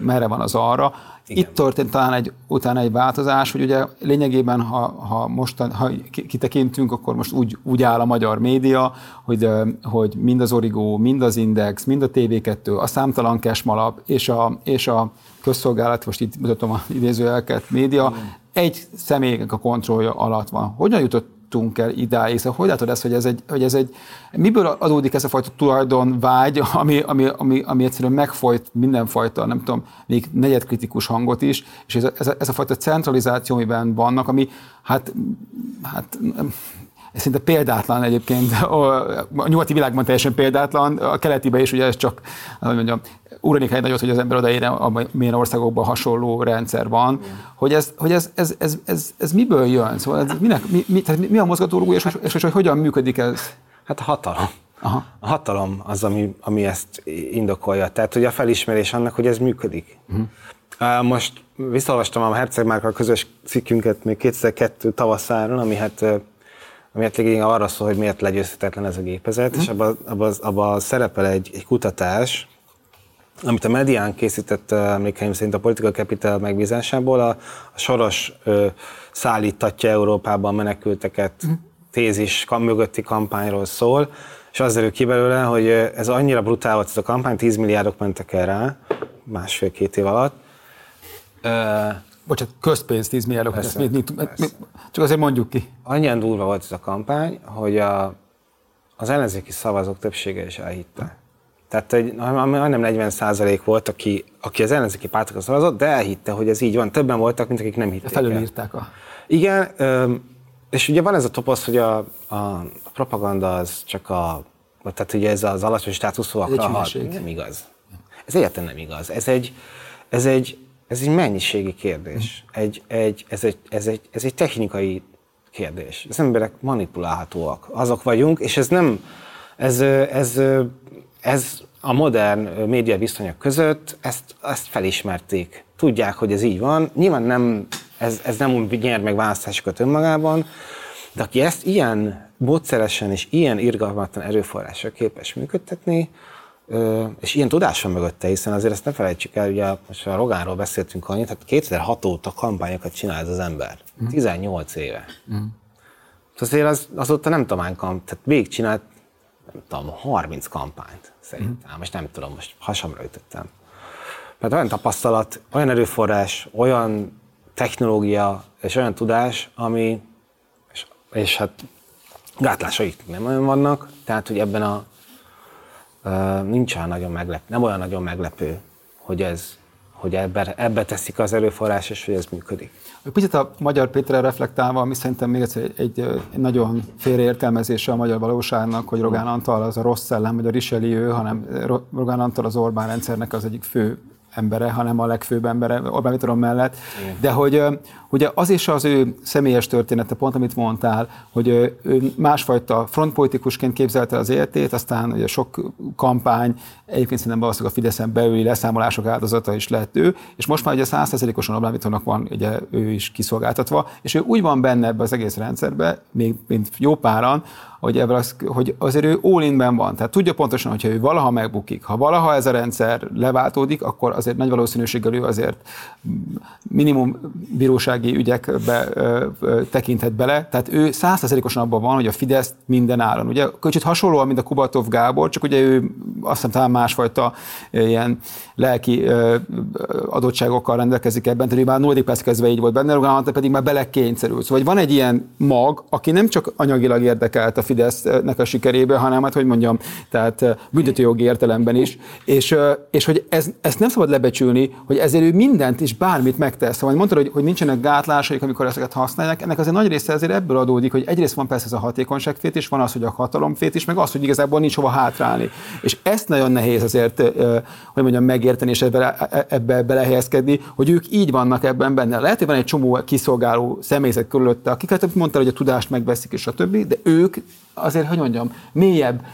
merre van az arra. Igen. Itt történt talán egy, utána egy változás, hogy ugye lényegében, ha, ha most ha kitekintünk, akkor most úgy, úgy áll a magyar média, hogy, hogy mind az Origo, mind az Index, mind a TV2, a számtalan kesmalap és a, és a közszolgálat, most itt mutatom a idézőjelket, média, Igen. Egy személynek a kontrollja alatt van. Hogyan jutott jutottunk el idáig. Szóval hogy látod ezt, hogy ez egy, hogy ez egy miből adódik ez a fajta tulajdonvágy, ami, ami, ami, ami egyszerűen megfolyt mindenfajta, nem tudom, még negyedkritikus hangot is, és ez a, ez a, ez a fajta centralizáció, amiben vannak, ami hát, hát ez szinte példátlan egyébként, a nyugati világban teljesen példátlan, a keletiben is ugye ez csak, hogy mondjam, uranik egy nagyot, hogy az ember odaérne, milyen országokban hasonló rendszer van, hogy, ez, hogy ez, ez, ez, ez, ez, miből jön? Szóval ez minek, mi, mi, tehát mi a mozgatórugó, és, és, és hogy hogyan működik ez? Hát a hatalom. Aha. A hatalom az, ami, ami ezt indokolja. Tehát, hogy a felismerés annak, hogy ez működik. Uh-huh. Most visszaolvastam a Herceg Márkal közös cikkünket még 2002 tavaszáron, ami hát ami hát arra szól, hogy miért legyőzhetetlen ez a gépezet, uh-huh. és abban abba, abba szerepel egy, egy kutatás, amit a Medián készített emlékeim szerint a Political Capital megbízásából, a, a Soros ö, szállítatja Európában menekülteket uh-huh. tézis kam, mögötti kampányról szól, és az derül ki belőle, hogy ez annyira brutál volt ez a kampány, 10 milliárdok mentek el rá, másfél-két év alatt. Ö, Bocsánat, közpénz 10 milliárdok, persze, ezt mi, mi, mi, csak azért mondjuk ki. Annyian durva volt ez a kampány, hogy a, az ellenzéki szavazók többsége is elhitte. Tehát egy, majdnem 40 százalék volt, aki, aki az ellenzéki pártokra szavazott, de elhitte, hogy ez így van. Többen voltak, mint akik nem hitték Felülírták a... Igen, és ugye van ez a toposz, hogy a, a, propaganda az csak a, tehát ugye ez az alacsony státuszúakra hat. Nem igaz. Ez egyáltalán nem igaz. Ez egy, ez egy, ez egy mennyiségi kérdés. Egy, egy, ez, egy, ez, egy, ez egy technikai kérdés. Az emberek manipulálhatóak. Azok vagyunk, és ez nem, ez, ez ez a modern média viszonyok között ezt, ezt felismerték. Tudják, hogy ez így van. Nyilván nem, ez, ez nem úgy nyer meg választásokat önmagában, de aki ezt ilyen módszeresen és ilyen irgalmatlan erőforrással képes működtetni, és ilyen tudás van mögötte, hiszen azért ezt ne felejtsük el, ugye most a Rogánról beszéltünk annyit, tehát 2006 óta kampányokat csinál ez az ember. Mm. 18 éve. Mm. Azért az, azóta nem tudom, tehát végigcsinált nem tudom, 30 kampányt szerintem. Most nem tudom, most hasamra ütöttem. Mert olyan tapasztalat, olyan erőforrás, olyan technológia és olyan tudás, ami, és, és hát gátlásaik nem olyan vannak, tehát hogy ebben a nincs olyan nagyon meglepő, nem olyan nagyon meglepő, hogy ez, hogy ebbe, ebbe teszik az erőforrás, és hogy ez működik. Picit a magyar Péterre reflektálva, ami szerintem még egy, egy, egy nagyon félreértelmezése a magyar valóságnak, hogy Rogán Antal az a rossz szellem, vagy a Richelieu, hanem Rogán Antal az Orbán rendszernek az egyik fő embere, hanem a legfőbb embere Orbán Viktor mellett. Igen. De hogy ugye az is az ő személyes története, pont amit mondtál, hogy ő másfajta frontpolitikusként képzelte az életét, aztán ugye sok kampány, egyébként szerintem valószínűleg a Fideszen belüli leszámolások áldozata is lett ő, és most már ugye százszerzelékosan Orbán Viktornak van ugye ő is kiszolgáltatva, és ő úgy van benne ebbe az egész rendszerbe, még mint jó páran, hogy, ebből az, hogy azért ő all van. Tehát tudja pontosan, hogyha ő valaha megbukik, ha valaha ez a rendszer leváltódik, akkor azért nagy valószínűséggel ő azért minimum bírósági ügyekbe ö, ö, tekinthet bele. Tehát ő százszerzelékosan abban van, hogy a Fidesz minden áron. Ugye kicsit hasonlóan, mint a Kubatov Gábor, csak ugye ő azt hiszem talán másfajta ilyen lelki ö, adottságokkal rendelkezik ebben, tehát ő már nulladik perc kezdve így volt benne, Rogán pedig már belekényszerült. Szóval van egy ilyen mag, aki nem csak anyagilag érdekelt a Fidesznek a sikerébe, hanem hát, hogy mondjam, tehát büntetőjogi értelemben is, és, és hogy ez, ezt nem szabad lebecsülni, hogy ezért ő mindent és bármit megtesz. Szóval mondtad, hogy, hogy nincsenek gátlásaik, amikor ezeket használják, ennek azért nagy része ezért ebből adódik, hogy egyrészt van persze ez a hatékonyságfét is, van az, hogy a hatalomfét is, meg az, hogy igazából nincs hova hátrálni. És ezt nagyon nehéz azért, hogy mondjam, megérteni és ebbe, ebbe belehelyezkedni, hogy ők így vannak ebben benne. Lehet, hogy van egy csomó kiszolgáló személyzet körülötte, akiket mondta, hogy a tudást megveszik és a többi, de ők azért, hogy mondjam, mélyebb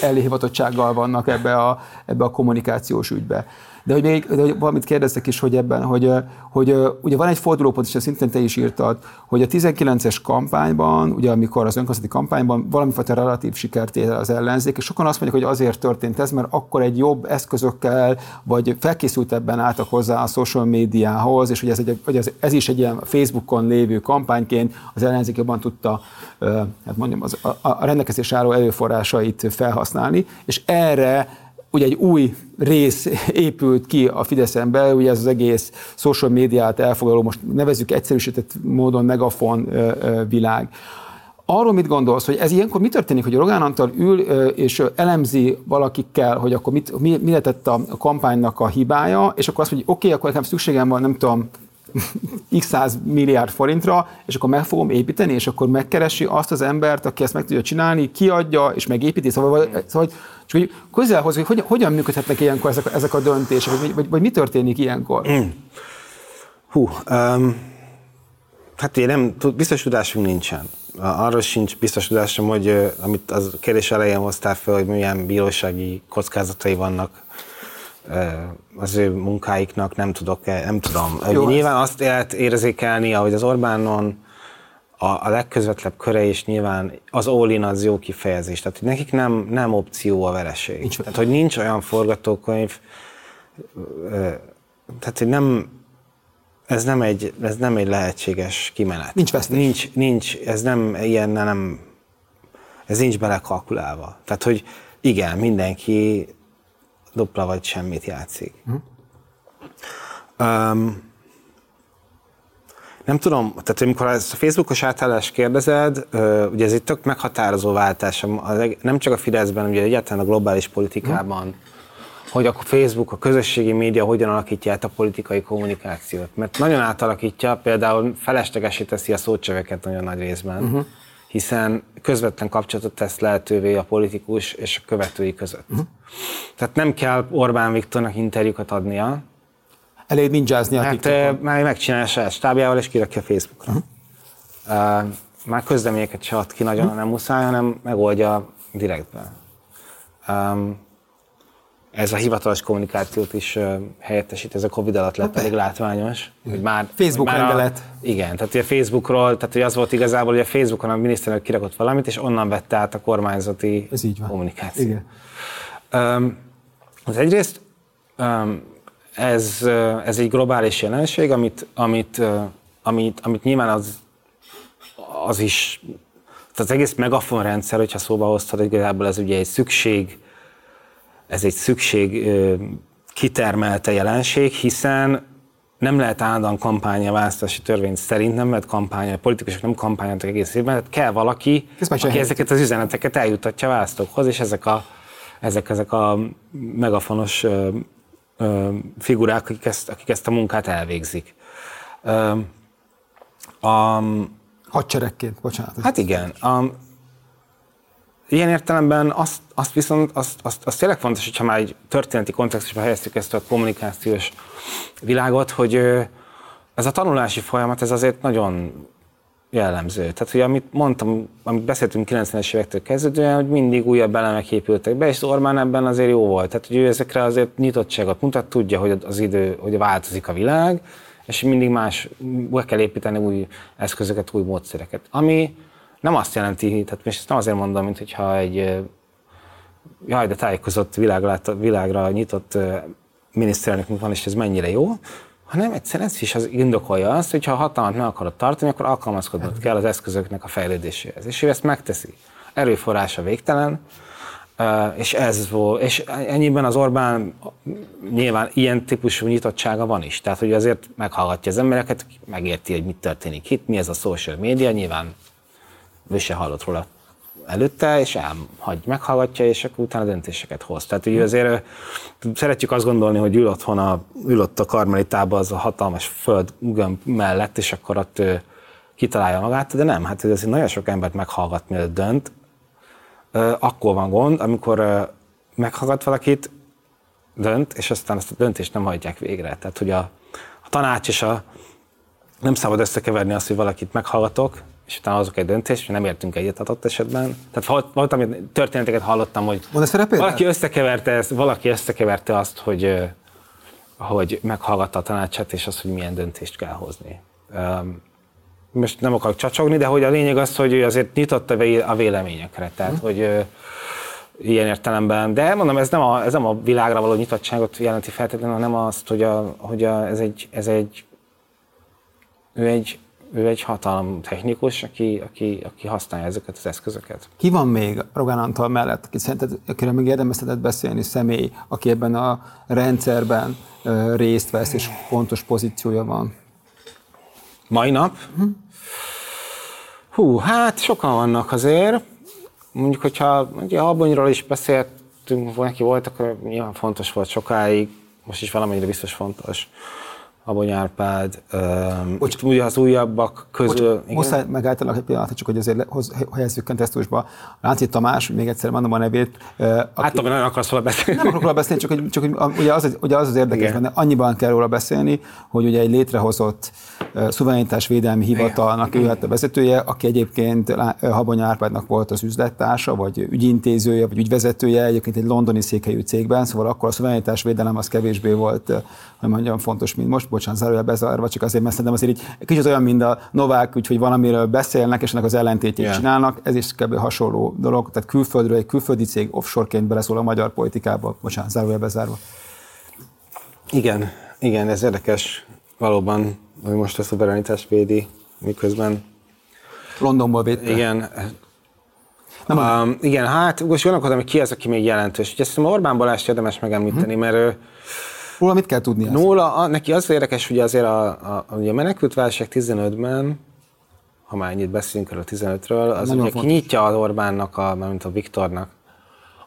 elhivatottsággal vannak ebbe a, ebbe a kommunikációs ügybe. De hogy még de hogy valamit kérdeztek is, hogy ebben, hogy, hogy ugye van egy fordulópont, és ezt szintén te is írtad, hogy a 19-es kampányban, ugye amikor az önkormányzati kampányban valamifajta relatív sikert ér az ellenzék, és sokan azt mondják, hogy azért történt ez, mert akkor egy jobb eszközökkel, vagy felkészültebben álltak hozzá a social médiához, és hogy ez, egy, hogy ez, ez is egy ilyen Facebookon lévő kampányként az ellenzék jobban tudta, hát mondjam, az, a, a rendelkezés álló erőforrásait felhasználni, és erre ugye egy új rész épült ki a Fideszen belül, ugye ez az egész social médiát elfogadó, most nevezzük egyszerűsített módon megafon világ. Arról mit gondolsz, hogy ez ilyenkor mi történik, hogy Rogán Antal ül és elemzi valakikkel, hogy akkor mit, mi, mi lett a kampánynak a hibája, és akkor azt mondja, oké, okay, akkor nekem szükségem van, nem tudom, x száz milliárd forintra, és akkor meg fogom építeni, és akkor megkeresi azt az embert, aki ezt meg tudja csinálni, kiadja, és megépíti. Szóval, szóval csak hogy közelhoz, hogy hogyan, hogyan működhetnek ilyenkor ezek, ezek a döntések, vagy, vagy, vagy mi történik ilyenkor? Mm. Hú, um, hát én nem, biztos tudásunk nincsen. Arról sincs biztos tudásom, hogy amit az kérdés elején hoztál fel, hogy milyen bírósági kockázatai vannak az ő munkáiknak nem tudok, nem tudom. Jó, nyilván azt lehet érzékelni, ahogy az Orbánon a, a legközvetlenebb köre is nyilván az all az jó kifejezés. Tehát hogy nekik nem, nem opció a vereség. Nincs. Tehát, hogy nincs olyan forgatókönyv, tehát, hogy nem, ez nem egy, ez nem egy lehetséges kimenet. Nincs vesztés. Nincs, nincs, ez nem ilyen, nem, ez nincs belekalkulálva. Tehát, hogy igen, mindenki dupla vagy semmit játszik. Hm. Um, nem tudom, tehát amikor ezt a Facebookos átállást kérdezed, ugye ez egy tök meghatározó váltás, nem csak a Fideszben, ugye egyáltalán a globális politikában, hm. hogy a Facebook, a közösségi média hogyan alakítja át a politikai kommunikációt. Mert nagyon átalakítja, például feleslegesé teszi a szócsöveket nagyon nagy részben. Uh-huh hiszen közvetlen kapcsolatot tesz lehetővé a politikus és a követői között. Uh-huh. Tehát nem kell Orbán Viktornak interjúkat adnia. Elég ninjázni a Hát már megcsinálja a saját stábjával, és kirakja a Facebookra. Uh-huh. Uh, már közleményeket se ad ki nagyon, uh-huh. nem muszáj, hanem megoldja direktben. Um, ez a hivatalos kommunikációt is uh, helyettesít, ez a Covid alatt lett elég látványos. Hogy már, Facebook már rendelet. A, igen, tehát a Facebookról, tehát hogy az volt igazából, hogy a Facebookon a miniszterelnök kirakott valamit, és onnan vette át a kormányzati ez így van. kommunikáció. Igen. Um, az egyrészt um, ez, ez egy globális jelenség, amit, amit, amit, amit nyilván az, az is, tehát az egész megafon rendszer, hogyha szóba hoztad, igazából ez ugye egy szükség, ez egy szükség kitermelte jelenség, hiszen nem lehet állandóan kampánya választási törvény szerint, nem lehet kampánya, a politikusok nem kampányoltak egész évben, tehát kell valaki, aki ezeket az üzeneteket eljutatja a választókhoz, és ezek a, ezek, ezek a megafonos figurák, akik ezt, akik ezt a munkát elvégzik. A, Hadseregként, bocsánat. Hát igen. A, ilyen értelemben azt, azt viszont, azt, azt, azt tényleg fontos, hogyha már egy történeti kontextusba helyeztük ezt a kommunikációs világot, hogy ez a tanulási folyamat, ez azért nagyon jellemző. Tehát, hogy amit mondtam, amit beszéltünk 90-es évektől kezdődően, hogy mindig újabb elemek épültek be, és Orbán ebben azért jó volt. Tehát, hogy ő ezekre azért nyitottságot mutat, tudja, hogy az idő, hogy változik a világ, és mindig más, be kell építeni új eszközöket, új módszereket. Ami nem azt jelenti, tehát most ezt nem azért mondom, mint hogyha egy jaj, de tájékozott világra, világra nyitott miniszterelnökünk van, és ez mennyire jó, hanem egyszerűen ez is az indokolja azt, hogy ha a hatalmat meg akarod tartani, akkor alkalmazkodnod kell az eszközöknek a fejlődéséhez. És ő ezt megteszi. Erőforrása végtelen, és ez volt, és ennyiben az Orbán nyilván ilyen típusú nyitottsága van is. Tehát, hogy azért meghallgatja az embereket, megérti, hogy mit történik itt, mi ez a social media, nyilván ő se hallott róla előtte, és elhagy, meghallgatja, és akkor utána döntéseket hoz. Tehát ugye azért szeretjük azt gondolni, hogy ül otthon a, ül ott a karmelitában az a hatalmas föld mellett, és akkor ott kitalálja magát, de nem, hát azért nagyon sok embert meghallgat, mielőtt dönt. Akkor van gond, amikor meghallgat valakit, dönt, és aztán ezt a döntést nem hagyják végre. Tehát, hogy a, a tanács és a nem szabad összekeverni azt, hogy valakit meghallgatok, és utána azok egy döntés, és nem értünk egyet adott esetben. Tehát volt, ami történeteket hallottam, hogy valaki összekeverte, ezt, valaki összekeverte azt, hogy hogy meghallgatta a tanácsát, és az, hogy milyen döntést kell hozni. Most nem akarok csacsogni, de hogy a lényeg az, hogy ő azért nyitott a véleményekre, tehát hmm. hogy ilyen értelemben, de mondom, ez nem, a, ez nem a világra való nyitottságot jelenti feltétlenül, hanem azt, hogy, a, hogy a, ez, egy, ez egy, ő egy, ő egy hatalom technikus, aki, aki, aki használja ezeket az eszközöket. Ki van még Rogán Antal mellett, aki szerinted, akire még érdemeztetett beszélni, személy, aki ebben a rendszerben részt vesz, és fontos pozíciója van? Mai nap? Hm? Hú, hát sokan vannak azért mondjuk, hogyha ugye Albonyról is beszéltünk, neki volt, akkor nyilván fontos volt sokáig, most is valamennyire biztos fontos. Abony Árpád, Bocs, ugye az újabbak közül... Bocs, muszáj megállítanak egy pillanat, csak hogy azért helyezzük kontextusba. Lánci Tamás, még egyszer mondom a nevét. Aki, hát, ami nagyon akarsz róla beszélni. Nem akarok róla beszélni, csak, hogy, csak hogy ugye, az, ugye az az érdekes benne, annyiban kell róla beszélni, hogy ugye egy létrehozott uh, szuverenitásvédelmi hivatalnak ő lett a vezetője, aki egyébként Habony Árpádnak volt az üzlettársa, vagy ügyintézője, vagy ügyvezetője, egyébként egy londoni székhelyű cégben, szóval akkor a szuverenitásvédelem az kevésbé volt, hogy mondjam, fontos, mint most bocsánat, zárója bezárva, csak azért, mert szerintem azért így kicsit olyan, mint a Novák, úgyhogy valamiről beszélnek, és ennek az ellentétjét yeah. csinálnak, ez is kb. hasonló dolog, tehát külföldről egy külföldi cég offshoreként beleszól a magyar politikába, bocsánat, zárója bezárva. Igen, igen, ez érdekes valóban, hogy most a szuverenitás védi, miközben Londonból védte. Igen, nem um, igen, hát most gondolkodom, hogy ki az, aki még jelentős. Ugye szerintem Orbán Balázs érdemes megemlíteni, hmm. mert ő, Róla mit kell tudni? Nóla, a, neki az érdekes, hogy azért a, a, a, a menekült válság 15-ben, ha már ennyit beszélünk erről a 15-ről, az Nagyon ugye kinyitja az Orbánnak, a, mint a Viktornak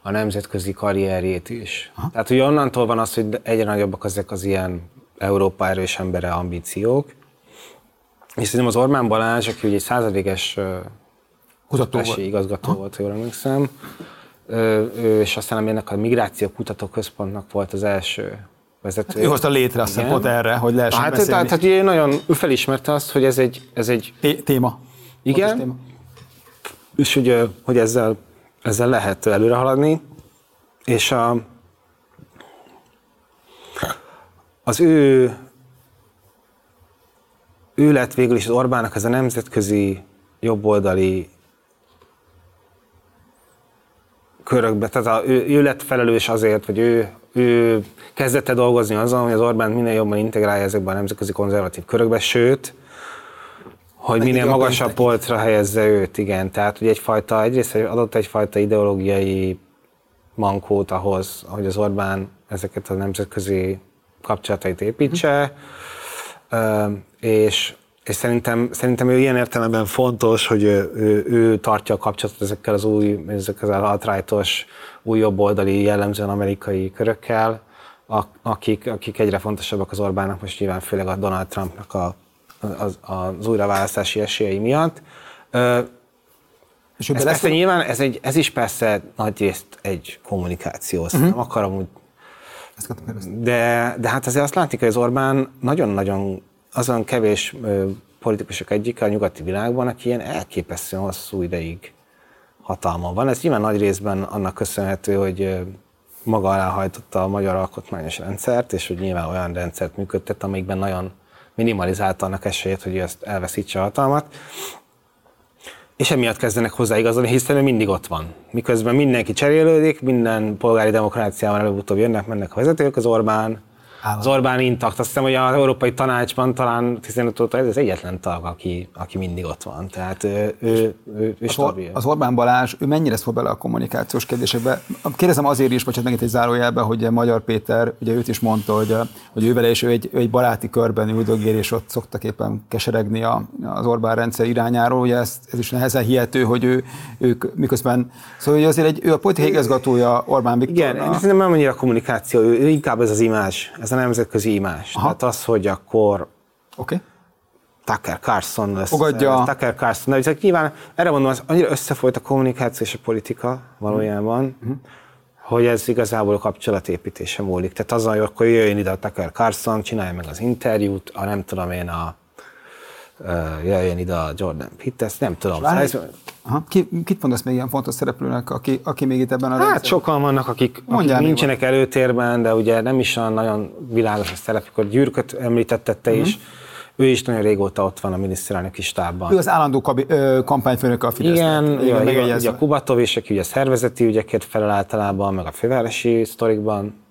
a nemzetközi karrierjét is. Aha. Tehát ugye onnantól van az, hogy egyre nagyobbak ezek az ilyen Európa erős embere ambíciók. És szerintem az Orbán Balázs, aki ugye egy századéges kutatási igazgató Aha. volt, jól emlékszem, és aztán ennek a Migráció Kutató Központnak volt az első vezető. Hát ő hozta létre azt pont erre, hogy lehessen hát, beszélni. Tehát, tehát nagyon, ő felismerte azt, hogy ez egy... Ez egy Té- téma. Igen. Téma. És hogy, hogy ezzel, ezzel lehet előre haladni. És a, az ő ő lett végül is az Orbánnak ez a nemzetközi jobboldali körökbe, tehát a, ő, ő lett felelős azért, hogy ő ő kezdette dolgozni azon, hogy az Orbán minél jobban integrálja ezekben a nemzetközi konzervatív körökbe, sőt, hogy minél magasabb polcra helyezze őt, igen. Tehát, hogy egyfajta, egyrészt adott egyfajta ideológiai mankót ahhoz, hogy az Orbán ezeket a nemzetközi kapcsolatait építse, és, és szerintem, szerintem ő ilyen értelemben fontos, hogy ő, ő, ő tartja a kapcsolatot ezekkel az új, ezekkel az alt új jobboldali jellemzően amerikai körökkel, akik, akik egyre fontosabbak az Orbánnak, most nyilván főleg a Donald Trumpnak a, az, az újraválasztási esélyei miatt. És ez, persze nyilván ez, egy, ez is persze nagyrészt egy kommunikáció, uh-huh. nem akarom úgy de, de hát azért azt látni, hogy az Orbán nagyon-nagyon azon kevés politikusok egyik a nyugati világban, aki ilyen elképesztően hosszú ideig hatalma van. Ez nyilván nagy részben annak köszönhető, hogy maga alá hajtotta a magyar alkotmányos rendszert, és hogy nyilván olyan rendszert működtet, amikben nagyon minimalizálta annak esélyét, hogy ő ezt elveszítse a hatalmat. És emiatt kezdenek hozzáigazolni, hiszen ő mindig ott van. Miközben mindenki cserélődik, minden polgári demokráciában előbb-utóbb jönnek, mennek a vezetők, az Orbán Állam. Az Orbán intakt. Azt hiszem, hogy az Európai Tanácsban talán 15 óta ez az egyetlen tag, aki, aki mindig ott van. Tehát ő, ő, ő, az, Or- az Orbán Balázs, ő mennyire szól bele a kommunikációs kérdésekbe? Kérdezem azért is, bocsánat, megint egy zárójelben, hogy Magyar Péter, ugye őt is mondta, hogy, hogy ő vele és ő egy, ő egy baráti körben üldögél, és ott szoktak éppen keseregni a, az Orbán rendszer irányáról. Ugye ez, ez is nehezen hihető, hogy ő, ők miközben, szóval hogy azért egy, ő a politikai igazgatója Orbán Viktor. Igen, szerintem nem annyira a kommunikáció, ő inkább ez az imás, ez a nemzetközi imás. Aha. Tehát az, hogy akkor okay. Tucker Carlson lesz. Fogadja. Tucker Carlson. De nyilván erre mondom, az annyira összefolyt a kommunikáció és a politika valójában, mm. hogy ez igazából a kapcsolatépítése múlik. Tehát az, hogy akkor jöjjön ide a Tucker Carlson, csinálja meg az interjút, a nem tudom én a jöjjön ide a Jordan Pitt, ezt nem tudom. Várj, Aha. Ki, kit mondasz még ilyen fontos szereplőnek, aki, aki még itt ebben a Hát rendszerben? sokan vannak, akik, akik Mondjál még nincsenek előtérben, de ugye nem is olyan nagyon világos a szerepük. Gyűrköt említetted te is, ő is nagyon régóta ott van a miniszterelnöki stábban. Ő az állandó kabi, ö, kampányfőnöke a Fidesznek. Igen, Igen, igen, ugye a Kubatov is, aki ugye szervezeti ügyekért felel általában, meg a fővárosi sztorikban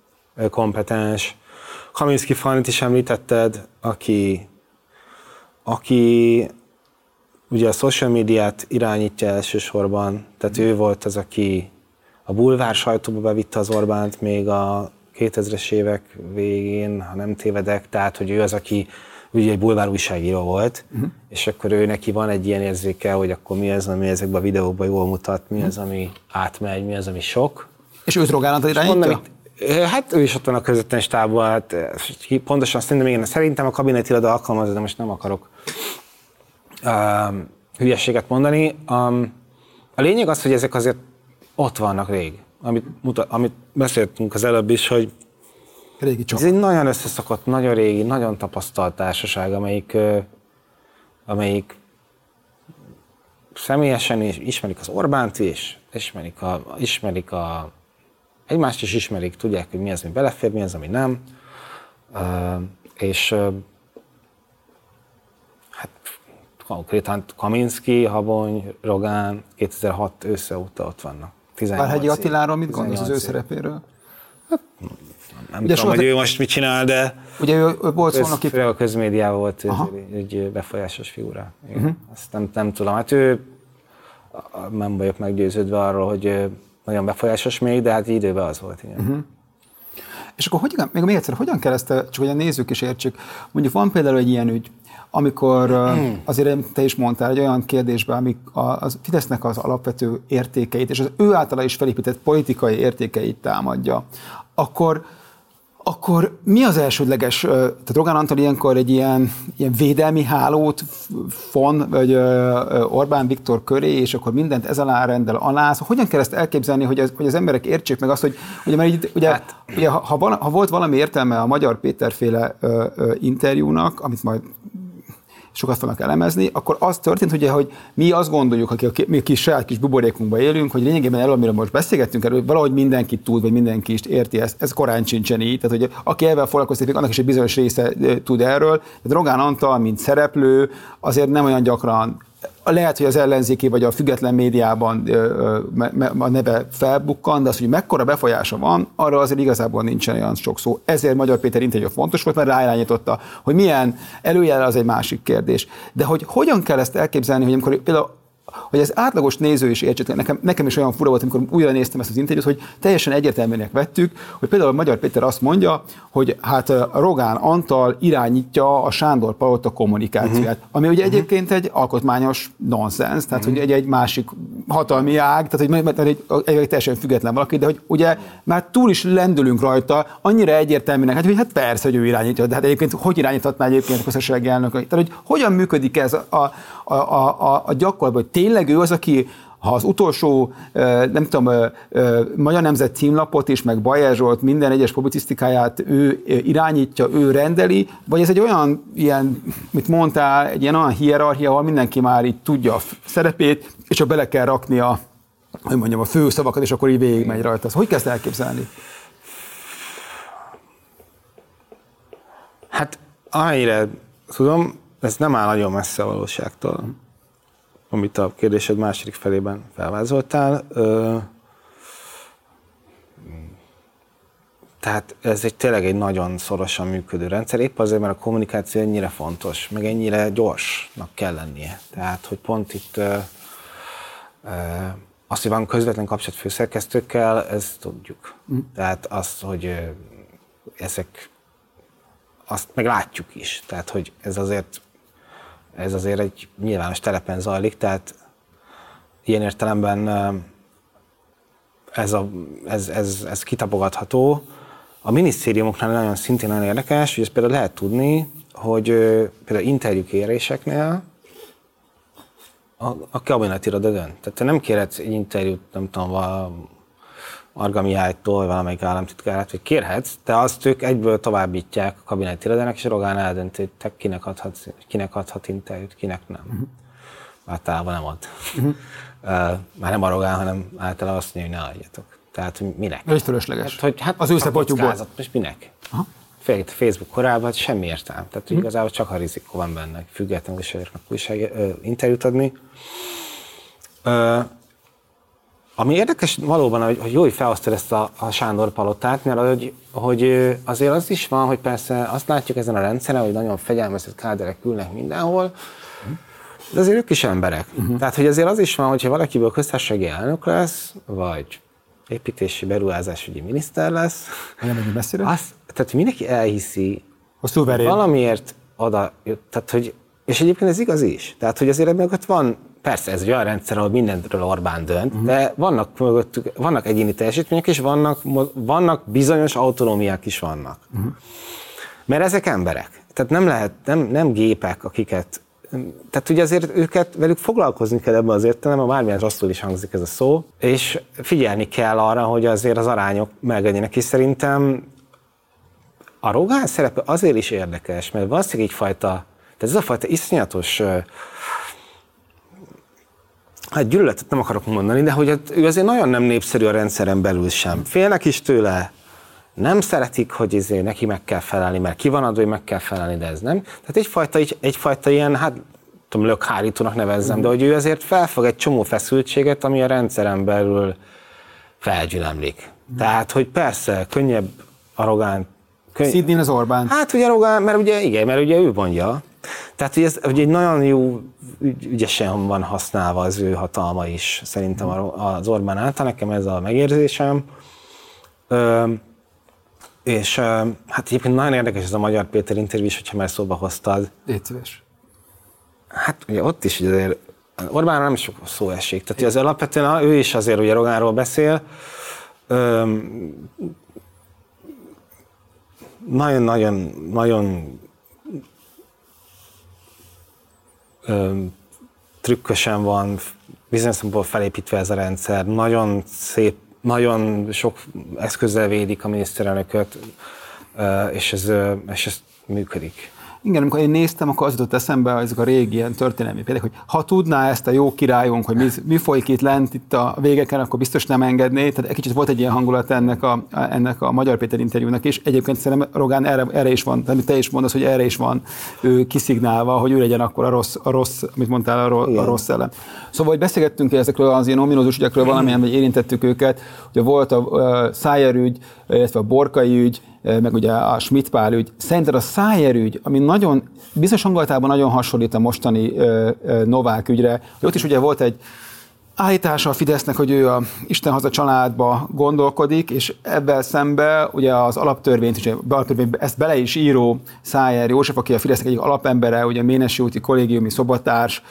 kompetens. Kaminski Fanit is említetted, aki, aki ugye a social médiát irányítja elsősorban, tehát ő volt az, aki a bulvár sajtóba bevitte az Orbánt még a 2000-es évek végén, ha nem tévedek, tehát hogy ő az, aki ugye egy bulvár újságíró volt, uh-huh. és akkor ő neki van egy ilyen érzéke, hogy akkor mi az, ami ezekben a videókban jól mutat, mi az, ami átmegy, mi az, ami sok. És őt Rogán Antal És irányítja? mondom, hát ő is ott van a közvetlen stábban, hát pontosan szerintem igen, szerintem a kabinetiroda alkalmazza, de most nem akarok um, hülyeséget mondani. Um, a lényeg az, hogy ezek azért ott vannak rég. Amit, mutat, amit beszéltünk az előbb is, hogy Régi csak. ez egy nagyon összeszokott, nagyon régi, nagyon tapasztalt társaság, amelyik, amelyik személyesen is ismerik az Orbánt is, ismerik a, ismerik a egymást is ismerik, tudják, hogy mi az, ami belefér, mi az, ami nem. Ö, és konkrétan Kaminski, Habony, Rogán 2006 ősze óta ott vannak. 18 Várhegyi. Attiláról mit gondolsz az ő 18 év. szerepéről? Nem Ugye tudom, hogy ő most mit csinál, de Ugye ő, ő volt szónoki... főleg a közmédiában volt Aha. egy, befolyásos figura. Igen. Mhm. Azt nem, nem tudom, hát ő nem vagyok meggyőződve arról, hogy nagyon befolyásos még, de hát időben az volt, igen. Uh-huh. És akkor hogyan, még, még egyszer, hogyan kell ezt, csak hogy a nézők is értsék, mondjuk van például egy ilyen ügy, amikor uh, azért te is mondtál egy olyan kérdésben, amik a, Fidesznek az alapvető értékeit, és az ő általa is felépített politikai értékeit támadja, akkor akkor mi az elsődleges, tehát Rogán Antal ilyenkor egy ilyen, ilyen védelmi hálót f- von, vagy Orbán Viktor köré, és akkor mindent ez alá rendel alá. Szóval hogyan kell ezt elképzelni, hogy az, hogy az emberek értsék meg azt, hogy ugye, mert így, ugye, hát. ugye ha, ha, vala, ha, volt valami értelme a Magyar Péterféle ö, ö, interjúnak, amit majd sokat fognak elemezni, akkor az történt, ugye, hogy mi azt gondoljuk, akik a mi kis saját kis buborékunkban élünk, hogy lényegében erről, amiről most beszélgettünk, erről valahogy mindenki tud, vagy mindenki is érti ezt. Ez korán sincsen így. Tehát, hogy aki ezzel foglalkozik, annak is egy bizonyos része tud erről. Tehát Rogán Antal, mint szereplő, azért nem olyan gyakran lehet, hogy az ellenzéki vagy a független médiában a neve felbukkan, de az, hogy mekkora befolyása van, arra azért igazából nincsen olyan sok szó. Ezért Magyar Péter interjú fontos volt, mert ráirányította, hogy milyen előjel az egy másik kérdés. De hogy hogyan kell ezt elképzelni, hogy amikor például hogy az átlagos néző is értsen, nekem, nekem is olyan fura volt, amikor újra néztem ezt az interjút, hogy teljesen egyértelműnek vettük, hogy például Magyar Péter azt mondja, hogy hát Rogán Antal irányítja a Sándor Palota kommunikációját, uh-huh. ami ugye egyébként egy alkotmányos nonsens, tehát uh-huh. hogy egy, egy másik hatalmi ág, tehát hogy mert egy, egy, egy teljesen független valaki, de hogy ugye már túl is lendülünk rajta, annyira egyértelműnek, hát, hogy hát persze, hogy ő irányítja, de hát egyébként hogy irányíthatná egyébként a közösségi elnök? Tehát hogy hogyan működik ez a, a, a, a, gyakorlatban, hogy tényleg ő az, aki ha az utolsó, nem tudom, Magyar Nemzet címlapot is, meg Bajer Zsolt minden egyes publicisztikáját ő irányítja, ő rendeli, vagy ez egy olyan, ilyen, mit mondtál, egy ilyen olyan hierarchia, ahol mindenki már így tudja a szerepét, és csak bele kell rakni a, hogy mondjam, a fő szavakat, és akkor így végigmegy rajta. Szóval hogy kezd elképzelni? Hát amennyire tudom, ez nem áll nagyon messze a valóságtól, amit a kérdésed második felében felvázoltál. Tehát ez egy tényleg egy nagyon szorosan működő rendszer, épp azért, mert a kommunikáció ennyire fontos, meg ennyire gyorsnak kell lennie. Tehát, hogy pont itt azt, hogy van közvetlen kapcsolat főszerkesztőkkel, ezt tudjuk. Mm. Tehát azt, hogy ezek, azt meg látjuk is. Tehát, hogy ez azért, ez azért egy nyilvános telepen zajlik, tehát ilyen értelemben ez, a, ez, ez, ez kitapogatható. A minisztériumoknál nagyon szintén nagyon érdekes, hogy ezt például lehet tudni, hogy például interjúkéréseknél a, a kabinetiroda dönt. Tehát te nem kérhetsz egy interjút, nem tudom, a Arga Mihálytól, valamelyik államtitkárát, vagy kérhetsz, de azt ők egyből továbbítják a kabinetirodának, és Rogán eldönti, hogy kinek adhat, kinek adhat interjút, kinek nem. általában nem ad. Uh-huh. Uh, már nem arrogál, hanem általában azt mondja, hogy ne adjatok. Tehát hogy minek? Ez fölösleges. Hát, hogy, hát az ő szempontjukból. Most minek? Aha. Facebook korában hát semmi értelme. Tehát uh-huh. igazából csak a rizikó van benne, független újságíróknak újság, ö, interjút adni. Ö, ami érdekes valóban, hogy, hogy jó, hogy felhoztad ezt a, a Sándor palotát, mert hogy, hogy azért az is van, hogy persze azt látjuk ezen a rendszeren, hogy nagyon fegyelmezett káderek ülnek mindenhol, de azért ők is emberek. Uh-huh. Tehát, hogy azért az is van, hogyha valakiből köztársasági elnök lesz, vagy építési beruházásügyi miniszter lesz, nem messzire? Az, tehát mindenki elhiszi, a szuverén. valamiért oda, tehát hogy, és egyébként ez igaz is. Tehát, hogy azért ott van Persze, ez egy olyan rendszer, ahol mindenről Orbán dönt, uh-huh. de vannak mögöttük, vannak egyéni teljesítmények, és vannak, vannak bizonyos autonómiák is vannak. Uh-huh. Mert ezek emberek. Tehát nem lehet, nem, nem gépek, akiket tehát ugye azért őket, velük foglalkozni kell ebben az értelemben, bármilyen rosszul is hangzik ez a szó, és figyelni kell arra, hogy azért az arányok meglegyenek, és szerintem a Rogán szerepe azért is érdekes, mert valószínűleg egyfajta, tehát ez a fajta iszonyatos hát gyűlöletet nem akarok mondani, de hogy ő azért nagyon nem népszerű a rendszeren belül sem. Félnek is tőle, nem szeretik, hogy izé, neki meg kell felelni, mert ki van adva, hogy meg kell felelni, de ez nem. Tehát egyfajta, egy, egyfajta ilyen, hát tudom, lökhárítónak nevezzem, de hogy ő azért felfog egy csomó feszültséget, ami a rendszeren belül felgyülemlik. Tehát, hogy persze, könnyebb, arrogán. Könny... Szidni az Orbán. Hát ugye arrogán, mert ugye igen, mert ugye ő mondja. Tehát, hogy ez hogy egy nagyon jó, ügyesen van használva az ő hatalma is, szerintem az Orbán által, nekem ez a megérzésem. Ö, és hát egyébként nagyon érdekes ez a Magyar Péter interjú is, hogyha már szóba hoztad. Légy. Hát ugye ott is ugye azért Orbán nem sok szó esik. Tehát az alapvetően ő is azért ugye Rogánról beszél. Nagyon-nagyon nagyon trükkösen van, bizonyos szempontból felépítve ez a rendszer. Nagyon szép nagyon sok eszközzel védik a miniszterelnököt, és ez, és ez működik. Igen, amikor én néztem, akkor az jutott eszembe ezek a régi ilyen történelmi példák, hogy ha tudná ezt a jó királyunk, hogy mi, mi folyik itt lent itt a végeken, akkor biztos nem engedné. Tehát egy kicsit volt egy ilyen hangulat ennek a, ennek a Magyar Péter interjúnak is. Egyébként szerintem Rogán erre, erre is van, amit te is mondasz, hogy erre is van ő kiszignálva, hogy ő legyen akkor a rossz, a rossz amit mondtál, a, rossz, a rossz ellen. Szóval, hogy beszélgettünk ezekről az ilyen ominózus ügyekről, valamilyen, hogy érintettük őket. Ugye volt a uh, Szájer ügy, illetve a Borkai ügy, meg ugye a Schmidt Pál ügy. Szerinted a Szájer ügy, ami nagyon, bizonyos hangulatában nagyon hasonlít a mostani Novák ügyre, ott is ugye volt egy állítása a Fidesznek, hogy ő a Isten haza családba gondolkodik, és ebben szembe ugye az alaptörvényt, ugye alaptörvény, ezt bele is író Szájer József, aki a Fidesznek egyik alapembere, ugye Ménesi úti kollégiumi szobatárs,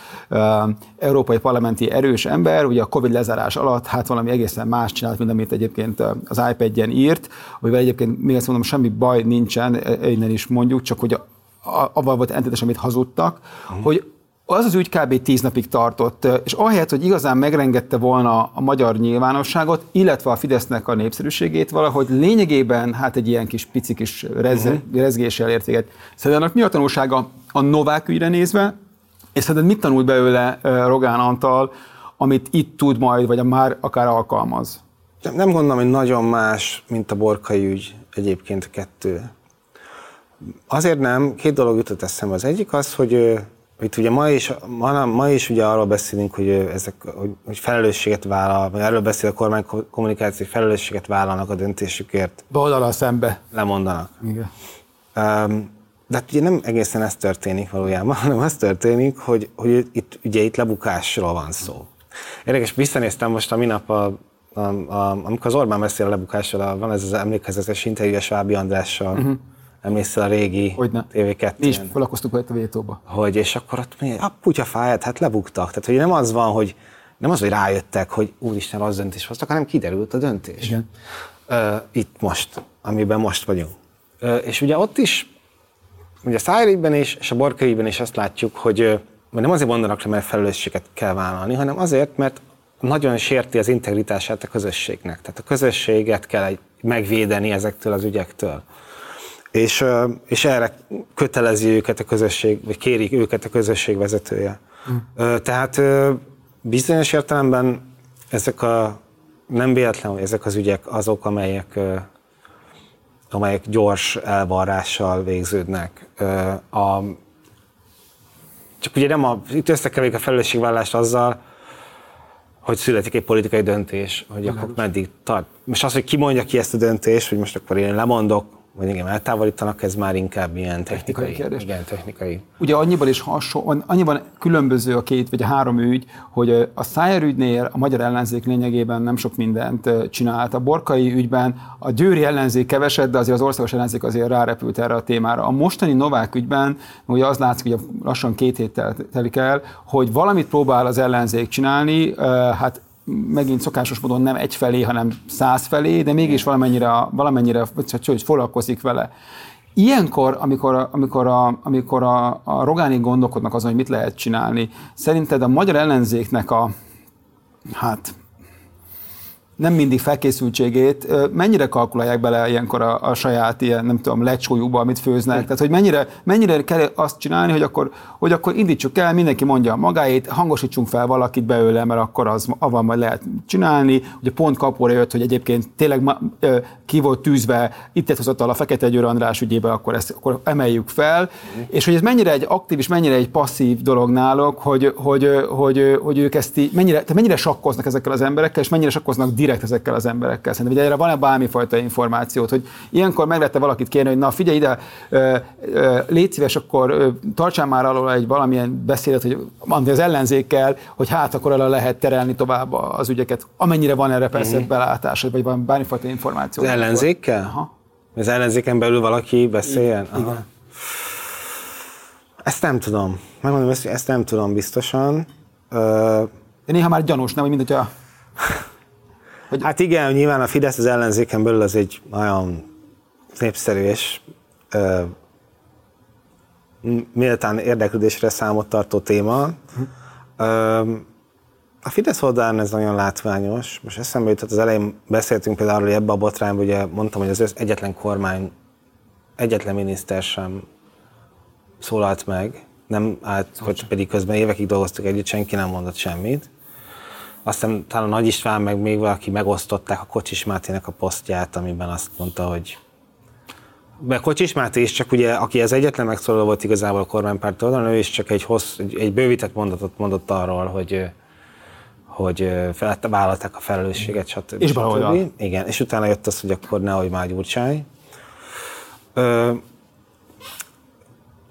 európai parlamenti erős ember, ugye a Covid lezárás alatt hát valami egészen más csinált, mint amit egyébként az iPad-en írt, amivel egyébként még ezt mondom, semmi baj nincsen, innen is mondjuk, csak hogy avval volt entetes, amit hazudtak, uh-huh. hogy az az ügy kb. tíz napig tartott, és ahelyett, hogy igazán megrengette volna a magyar nyilvánosságot, illetve a Fidesznek a népszerűségét, valahogy lényegében hát egy ilyen kis pici kis rez, uh-huh. rezgéssel értéket. Szerintem mi a tanulsága a Novák ügyre nézve, és szerinted mit tanult belőle Rogán Antal, amit itt tud majd, vagy már akár alkalmaz? Nem gondolom, hogy nagyon más, mint a borkai ügy egyébként a kettő. Azért nem, két dolog jutott eszembe. Az egyik az, hogy itt ugye ma is, ma, ma is ugye arról beszélünk, hogy ezek, hogy, hogy felelősséget vállal, vagy erről beszél a kormány kommunikáció, hogy felelősséget vállalnak a döntésükért. Baloldalal szembe. Lemondanak. Igen. Um, de hát ugye nem egészen ez történik valójában, hanem az történik, hogy, hogy itt, ugye itt lebukásról van szó. Érdekes, visszanéztem most a minap, a, a, a, amikor az Orbán beszél a lebukásról, van ez az emlékezetes interjú a Svábi Andrással, uh-huh emlékszel a régi TV2 Mi is felakoztuk a vétóba. Hogy, és akkor ott mi, a putya fáját, hát lebuktak. Tehát, hogy nem az van, hogy nem az, hogy rájöttek, hogy úristen, az döntés hoztak, hanem kiderült a döntés. Igen. Uh, itt most, amiben most vagyunk. Uh, és ugye ott is, ugye a Szájrében is, és a Borkaiben is azt látjuk, hogy uh, nem azért mondanak le, mert felelősséget kell vállalni, hanem azért, mert nagyon sérti az integritását a közösségnek. Tehát a közösséget kell megvédeni ezektől az ügyektől. És, és erre kötelezi őket a közösség, vagy kérik őket a közösség vezetője. Mm. Tehát bizonyos értelemben ezek a, nem véletlen, hogy ezek az ügyek azok, amelyek, amelyek gyors elvarrással végződnek. A, csak ugye nem a, itt összekeverik a felelősségvállást azzal, hogy születik egy politikai döntés, hogy akkor meddig tart. Most az, hogy ki mondja ki ezt a döntést, hogy most akkor én lemondok, vagy engem eltávolítanak, ez már inkább ilyen technikai, technikai kérdés. Igen, technikai. Ugye annyiban is hasonló, annyiban különböző a két vagy a három ügy, hogy a Szájer ügynél a magyar ellenzék lényegében nem sok mindent csinált. A Borkai ügyben a győri ellenzék keveset, de azért az országos ellenzék azért rárepült erre a témára. A mostani Novák ügyben ugye az látszik, hogy lassan két hét telik el, hogy valamit próbál az ellenzék csinálni, hát megint szokásos módon nem egyfelé, hanem száz felé, de mégis valamennyire, valamennyire hogy foglalkozik vele. Ilyenkor, amikor, amikor, a, amikor a, a rogánik gondolkodnak azon, hogy mit lehet csinálni, szerinted a magyar ellenzéknek a, hát nem mindig felkészültségét, mennyire kalkulálják bele ilyenkor a, a saját ilyen, nem tudom, lecsójúba, amit főznek? Tehát, hogy mennyire, mennyire kell azt csinálni, hogy akkor, hogy akkor indítsuk el, mindenki mondja a magáét, hangosítsunk fel valakit belőle, mert akkor az avval majd lehet csinálni. Ugye pont kapóra jött, hogy egyébként tényleg ma, ki volt tűzve, itt hozatal a Fekete Győr András ügyében, akkor ezt akkor emeljük fel. Mm. És hogy ez mennyire egy aktív és mennyire egy passzív dolog náluk, hogy, hogy, hogy, hogy, hogy ők ezt így, mennyire, tehát mennyire sakkoznak ezekkel az emberekkel, és mennyire sakkoznak direkt ezekkel az emberekkel. Szerintem, hogy erre van-e bármifajta információt, hogy ilyenkor meg lehet valakit kérni, hogy na figyelj ide, ö, ö, légy szíves, akkor ö, tartsál már alól egy valamilyen beszédet, hogy az ellenzékkel, hogy hát akkor el lehet terelni tovább az ügyeket, amennyire van erre persze mm-hmm. belátás, vagy van bármifajta információ. Az ellenzékkel? Aha. Az ellenzéken belül valaki beszéljen? Igen. Aha. Ezt nem tudom. Megmondom, ezt, ezt nem tudom biztosan. De néha már gyanús, nem, hogy mint hogyha hogy... Hát igen, nyilván a Fidesz az ellenzéken belül az egy nagyon népszerű és ö, méltán érdeklődésre számot tartó téma. Ö, a Fidesz oldalán ez nagyon látványos. Most eszembe jutott, az elején beszéltünk például hogy ebbe a botrányba, ugye mondtam, hogy az egyetlen kormány, egyetlen miniszter sem szólalt meg, nem állt, hogy pedig közben évekig dolgoztak együtt, senki nem mondott semmit. Aztán talán Nagy István meg még valaki megosztották a Kocsis Mátének a posztját, amiben azt mondta, hogy mert Kocsis Máté is csak ugye, aki az egyetlen megszólaló volt igazából a kormánypárt oldalon, ő is csak egy, hossz, egy, bővített mondatot mondott arról, hogy hogy vállalták a felelősséget, stb. És baloldal. Igen, és utána jött az, hogy akkor nehogy már gyurcsány.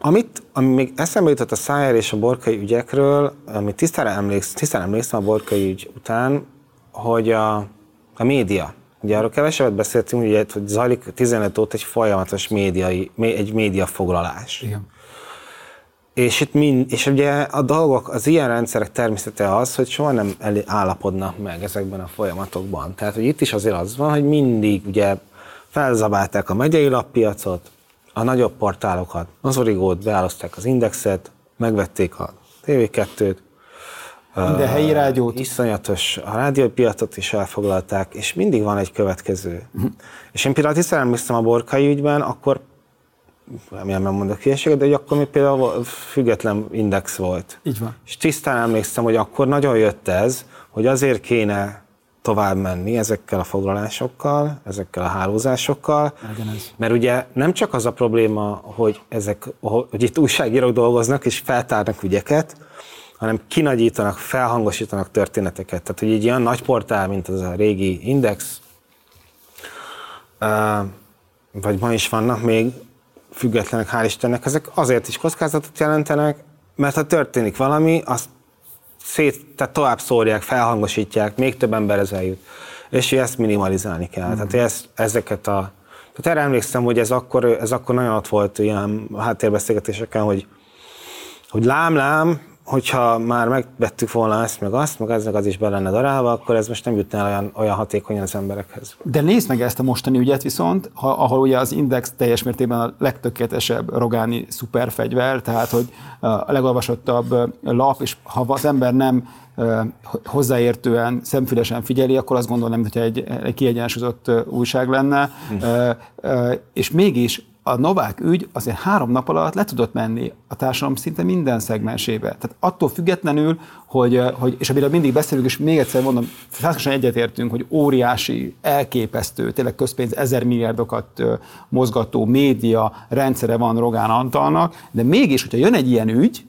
Amit, ami még eszembe jutott a Szájer és a Borkai ügyekről, amit tisztára, emléksz, tisztára emlékszem a Borkai ügy után, hogy a, a média, ugye arról kevesebbet beszéltünk, ugye, hogy zajlik 15 óta egy folyamatos médiai, egy médiafoglalás. Igen. És, itt mind, és ugye a dolgok, az ilyen rendszerek természete az, hogy soha nem állapodnak meg ezekben a folyamatokban. Tehát, hogy itt is azért az van, hogy mindig ugye felzabálták a megyei lappiacot, a nagyobb portálokat, az Origót, beállozták az Indexet, megvették a TV2-t, minden helyi rádiót. Iszonyatos, a rádiópiacot is elfoglalták, és mindig van egy következő. Uh-huh. És én például tisztán emlékszem a Borkai ügyben, akkor remélem nem mondok hülyeséget, de hogy akkor mi például független index volt. Így van. És tisztán emlékszem, hogy akkor nagyon jött ez, hogy azért kéne tovább menni ezekkel a foglalásokkal, ezekkel a hálózásokkal, mert ugye nem csak az a probléma, hogy, ezek, hogy itt újságírók dolgoznak és feltárnak ügyeket, hanem kinagyítanak, felhangosítanak történeteket. Tehát, hogy egy ilyen nagy portál, mint az a régi Index, vagy ma is vannak még függetlenek, hál' Istennek, ezek azért is kockázatot jelentenek, mert ha történik valami, azt szét, tehát tovább szórják, felhangosítják, még több emberhez eljut. És ezt minimalizálni kell. Mm. Tehát ezt, ezeket a... Tehát erre emlékszem, hogy ez akkor, ez akkor nagyon ott volt ilyen háttérbeszélgetéseken, hogy, hogy lám, lám, hogyha már megvettük volna ezt, meg azt, meg eznek az is be lenne darálva, akkor ez most nem jutna el olyan, olyan hatékonyan az emberekhez. De nézd meg ezt a mostani ügyet viszont, ha, ahol ugye az Index teljes mértékben a legtökéletesebb rogáni szuperfegyver, tehát hogy a legolvasottabb lap, és ha az ember nem hozzáértően, szemfülesen figyeli, akkor azt gondolom, hogy egy, egy kiegyensúlyozott újság lenne, hm. és mégis a Novák ügy azért három nap alatt le tudott menni a társadalom szinte minden szegmensébe. Tehát attól függetlenül, hogy, hogy és amire mindig beszélünk, és még egyszer mondom, százalékosan egyetértünk, hogy óriási, elképesztő, tényleg közpénz ezer milliárdokat mozgató média rendszere van Rogán Antalnak, de mégis, hogyha jön egy ilyen ügy,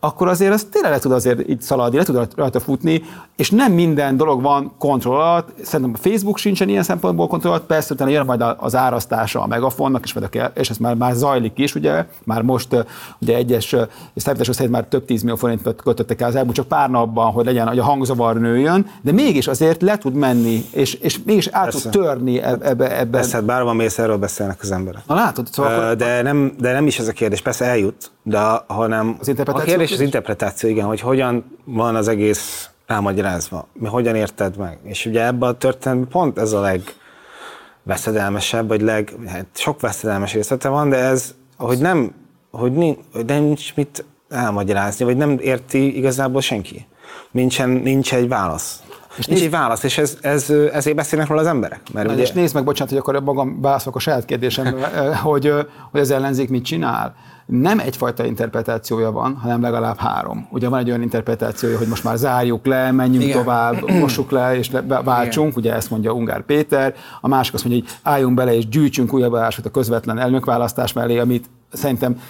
akkor azért az tényleg le tud azért így szaladni, le tud rajta futni, és nem minden dolog van kontroll alatt. Szerintem a Facebook sincsen ilyen szempontból kontroll alatt, persze utána jön majd az árasztása a megafonnak, és, és ez már, már zajlik is, ugye, már most ugye egyes számítások szerint már több tízmillió forintot költöttek el az elmúlt csak pár napban, hogy legyen, hogy a hangzavar nőjön, de mégis azért le tud menni, és, és mégis át persze. tud törni ebbe. ebbe. Persze, hát bárhol mész, erről beszélnek az emberek. Na látod, szóval de, nem, de nem is ez a kérdés, persze eljut, de hanem az a kérdés az interpretáció, igen, hogy hogyan van az egész rámagyarázva, mi hogyan érted meg. És ugye ebben a történetben pont ez a legveszedelmesebb, vagy leg, hát sok veszedelmes részlete van, de ez, hogy nem, hogy nincs, hogy nincs mit elmagyarázni, vagy nem érti igazából senki. Nincsen, nincs egy válasz. És nincs egy válasz, és ez, ez, ezért beszélnek róla az emberek. Mert Na, ugye... És nézd meg, bocsánat, hogy akkor magam válaszolok a saját kérdésemre, hogy, hogy az ellenzék mit csinál nem egyfajta interpretációja van, hanem legalább három. Ugye van egy olyan interpretációja, hogy most már zárjuk le, menjünk Igen. tovább, mossuk le és le, váltsunk, Igen. ugye ezt mondja Ungár Péter. A másik azt mondja, hogy álljunk bele és gyűjtsünk újabb állásokat a közvetlen elnökválasztás mellé, amit szerintem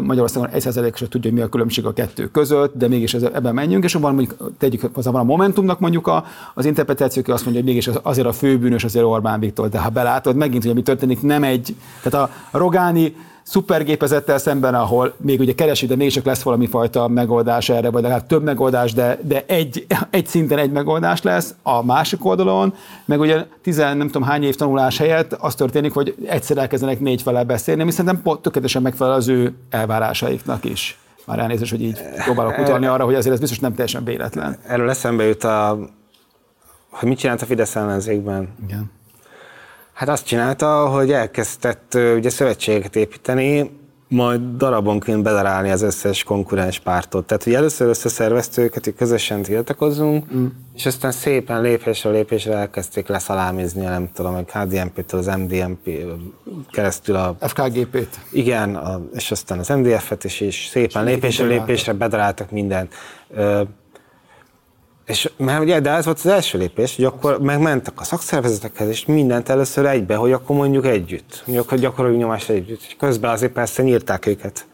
Magyarországon egy százalékosra tudja, hogy mi a különbség a kettő között, de mégis ebben menjünk, és van mondjuk, tegyük, az van a Momentumnak mondjuk a, az interpretáció, aki azt mondja, hogy mégis azért a főbűnös azért Orbán Viktor, de ha belátod, megint, hogy mi történik, nem egy, tehát a Rogáni szupergépezettel szemben, ahol még ugye keresi, de mégiscsak lesz valami fajta megoldás erre, vagy legalább több megoldás, de, de egy, egy szinten egy megoldás lesz. A másik oldalon, meg ugye tizen nem tudom hány év tanulás helyett az történik, hogy egyszer elkezdenek négy fele beszélni, ami szerintem tökéletesen megfelel az ő elvárásaiknak is. Már elnézést, hogy így próbálok utalni arra, hogy azért ez biztos nem teljesen véletlen. Erről eszembe jut a, hogy mit csinált a Fidesz ellenzékben. Igen Hát azt csinálta, hogy elkezdett ugye szövetségeket építeni, majd darabonként bedarálni az összes konkurens pártot. Tehát, hogy először összeszerveztő őket, hogy közösen tiltakozzunk, mm. és aztán szépen lépésről lépésre elkezdték leszalámizni, nem tudom, a KDNP-től az MDMP keresztül a... FKGP-t. Igen, a, és aztán az MDF-et is, és szépen lépésről lépésre bedaráltak mindent. És mert ugye, de ez volt az első lépés, hogy akkor megmentek a szakszervezetekhez, és mindent először egybe, hogy akkor mondjuk együtt, hogy akkor gyakoroljunk nyomást együtt. És közben azért persze nyírták őket.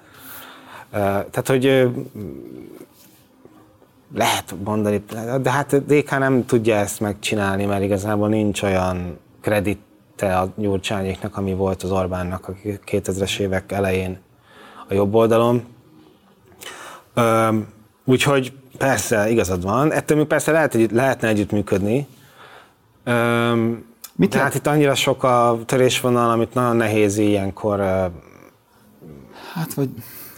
Tehát, hogy lehet mondani, de hát a DK nem tudja ezt megcsinálni, mert igazából nincs olyan kredite a Gyurcsányéknak, ami volt az Orbánnak a 2000-es évek elején a jobb oldalon. Úgyhogy Persze, igazad van. Ettől még persze lehet, hogy lehetne együttműködni. Öm, Mit de hát itt annyira sok a törésvonal, amit nagyon nehéz ilyenkor. Hát, vagy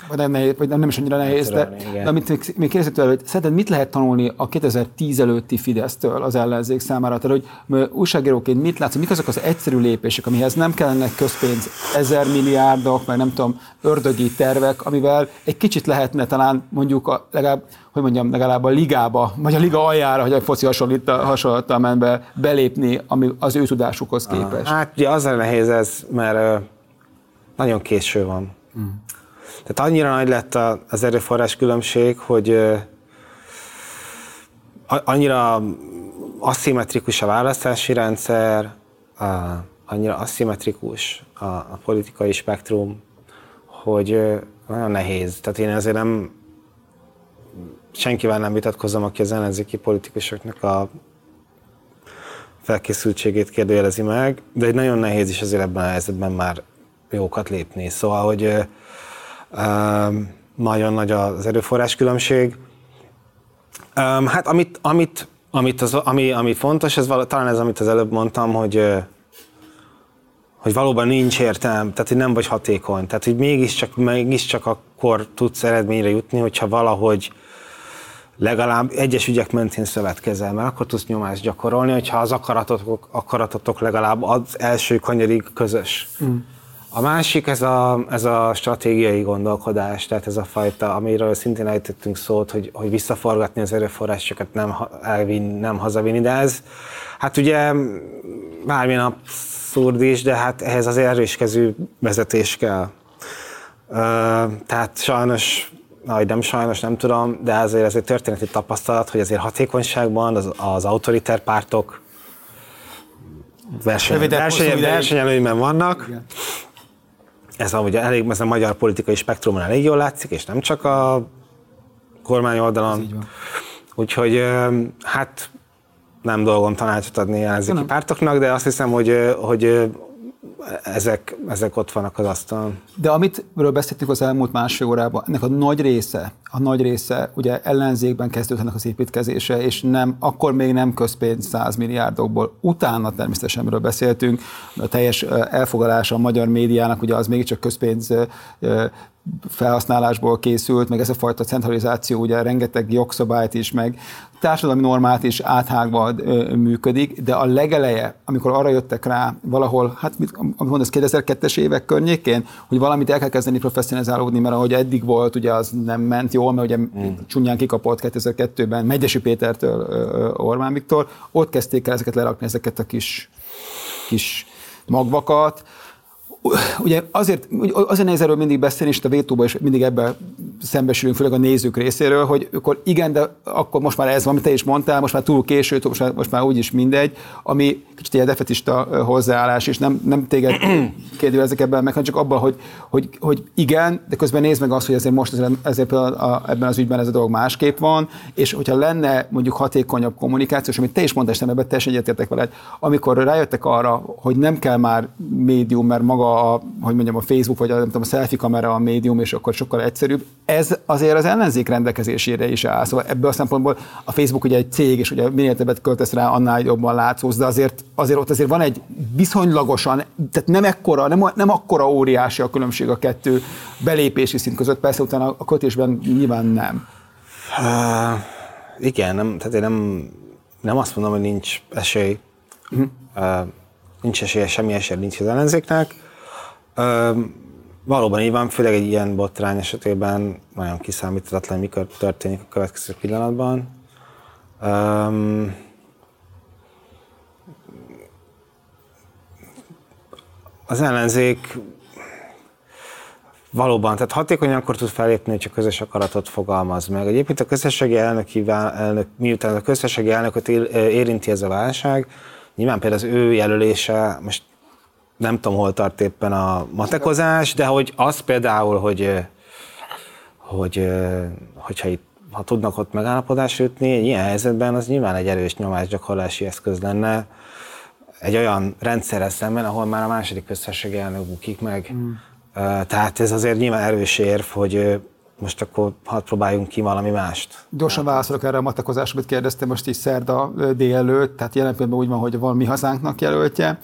vagy nem, nehéz, vagy nem, is annyira nehéz, de, de amit még, még kérdezett hogy szerinted mit lehet tanulni a 2010 előtti Fidesztől az ellenzék számára? Tehát, hogy újságíróként mit látsz, mik azok az egyszerű lépések, amihez nem kellene közpénz, ezer milliárdok, vagy nem tudom, ördögi tervek, amivel egy kicsit lehetne talán mondjuk a, legalább, hogy mondjam, legalább a ligába, vagy a liga aljára, hogy a foci hasonlítottal menve belépni, ami az ő tudásukhoz képest. Hát ugye az a nehéz ez, mert nagyon késő van. Mm. Tehát annyira nagy lett az erőforrás különbség, hogy annyira aszimmetrikus a választási rendszer, annyira aszimmetrikus a, a politikai spektrum, hogy nagyon nehéz. Tehát én azért nem senkivel nem vitatkozom, aki az ellenzéki politikusoknak a felkészültségét kérdőjelezi meg, de egy nagyon nehéz is azért ebben a helyzetben már jókat lépni. Szóval, hogy nagyon nagy az erőforrás különbség. Hát amit, amit, amit az, ami, ami fontos, ez talán ez, amit az előbb mondtam, hogy hogy valóban nincs értelme, tehát hogy nem vagy hatékony. Tehát, hogy mégiscsak, mégiscsak akkor tudsz eredményre jutni, hogyha valahogy legalább egyes ügyek mentén szövetkezel, mert akkor tudsz nyomást gyakorolni, hogyha az akaratotok, akaratotok legalább az első kanyarig közös. Mm A másik ez a, ez a stratégiai gondolkodás, tehát ez a fajta, amiről szintén ejtettünk szót, hogy, hogy visszaforgatni az erőforrásokat, nem, elvin, nem hazavinni, de ez, hát ugye bármilyen abszurd is, de hát ehhez az erőskező vezetés kell. Tehát sajnos, vagy nem sajnos, nem tudom, de azért ez egy történeti tapasztalat, hogy azért hatékonyságban az, az autoritár pártok verseny, verseny, versenyelőnyben vannak. Igen. Ez a, ugye elég, ez a magyar politikai spektrumon elég jól látszik, és nem csak a kormány oldalon. Úgyhogy hát nem dolgom tanácsot adni ellenzéki pártoknak, de azt hiszem, hogy, hogy ezek, ezek ott vannak az asztalon. De amit beszéltük az elmúlt másfél órában, ennek a nagy része, a nagy része ugye ellenzékben kezdődnek az építkezése, és nem, akkor még nem közpénz 100 milliárdokból. Utána természetesen erről beszéltünk, a teljes elfogadása a magyar médiának, ugye az mégiscsak közpénz felhasználásból készült, meg ez a fajta centralizáció ugye rengeteg jogszabályt is, meg társadalmi normát is áthágva működik, de a legeleje, amikor arra jöttek rá valahol, hát mit, amit mondasz, 2002-es évek környékén, hogy valamit el kell kezdeni professzionalizálódni, mert ahogy eddig volt, ugye az nem ment jól, mert ugye mm. csúnyán kikapott 2002-ben Megyesi Pétertől Orbán Viktor, ott kezdték el ezeket lerakni, ezeket a kis, kis magvakat, ugye azért, azért nehéz erről mindig beszélni, és a vétóban is mindig ebben szembesülünk, főleg a nézők részéről, hogy akkor igen, de akkor most már ez van, amit te is mondtál, most már túl késő, most már, most már úgyis mindegy, ami kicsit egy defetista hozzáállás, és nem, nem téged kérdőjelezek ebben meg, hanem csak abban, hogy, hogy, hogy, igen, de közben nézd meg azt, hogy ezért most ezért, ezért a, a, ebben az ügyben ez a dolog másképp van, és hogyha lenne mondjuk hatékonyabb kommunikáció, és amit te is mondtál, és nem ebben teljesen egyetértek veled, amikor rájöttek arra, hogy nem kell már médium, mert maga a, hogy mondjam, a Facebook vagy a, nem tudom, a selfie kamera a médium, és akkor sokkal egyszerűbb. Ez azért az ellenzék rendelkezésére is áll. Szóval ebből a szempontból a Facebook ugye egy cég, és ugye minél többet költesz rá, annál jobban látszóz, de azért, azért ott azért van egy viszonylagosan, tehát nem ekkora, nem, nem akkora óriási a különbség a kettő belépési szint között, persze utána a kötésben nyilván nem. Uh, igen, nem, tehát én nem, nem azt mondom, hogy nincs esély. Uh-huh. Uh, nincs esélye, semmi esély nincs az ellenzéknek. Ö, valóban így van, főleg egy ilyen botrány esetében nagyon kiszámíthatatlan, mikor történik a következő pillanatban. Ö, az ellenzék valóban, tehát hatékonyan akkor tud felépni, hogyha közös akaratot fogalmaz meg. Egyébként a közösségi elnök, elnök miután a közösségi elnököt érinti ez a válság, nyilván például az ő jelölése, most nem tudom, hol tart éppen a matekozás, de hogy az például, hogy, hogy hogyha itt ha tudnak ott megállapodásra jutni, egy ilyen helyzetben az nyilván egy erős nyomásgyakorlási eszköz lenne egy olyan rendszerrel szemben, ahol már a második közösségi elnök bukik meg. Mm. Tehát ez azért nyilván erős érv, hogy most akkor hadd próbáljunk ki valami mást. Gyorsan válaszolok erre a matekozásra, amit kérdeztem most is szerda délelőtt, tehát jelen pillanatban úgy van, hogy van mi hazánknak jelöltje,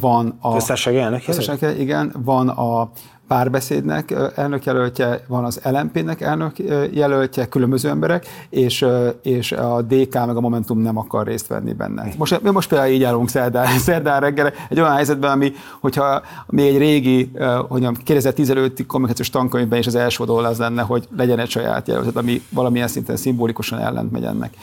van a... Köztársasági elnök jelöltje? igen, van a párbeszédnek elnökjelöltje, van az LMP-nek elnökjelöltje, különböző emberek, és, és a DK meg a Momentum nem akar részt venni benne. Most, mi most például így állunk szerdán, szerdán reggel, egy olyan helyzetben, ami, hogyha még egy régi, hogy 2010 előtti kommunikációs tankönyvben is az első oldal az lenne, hogy legyen egy saját jelölt, ami valamilyen szinten szimbolikusan ellent megy ennek.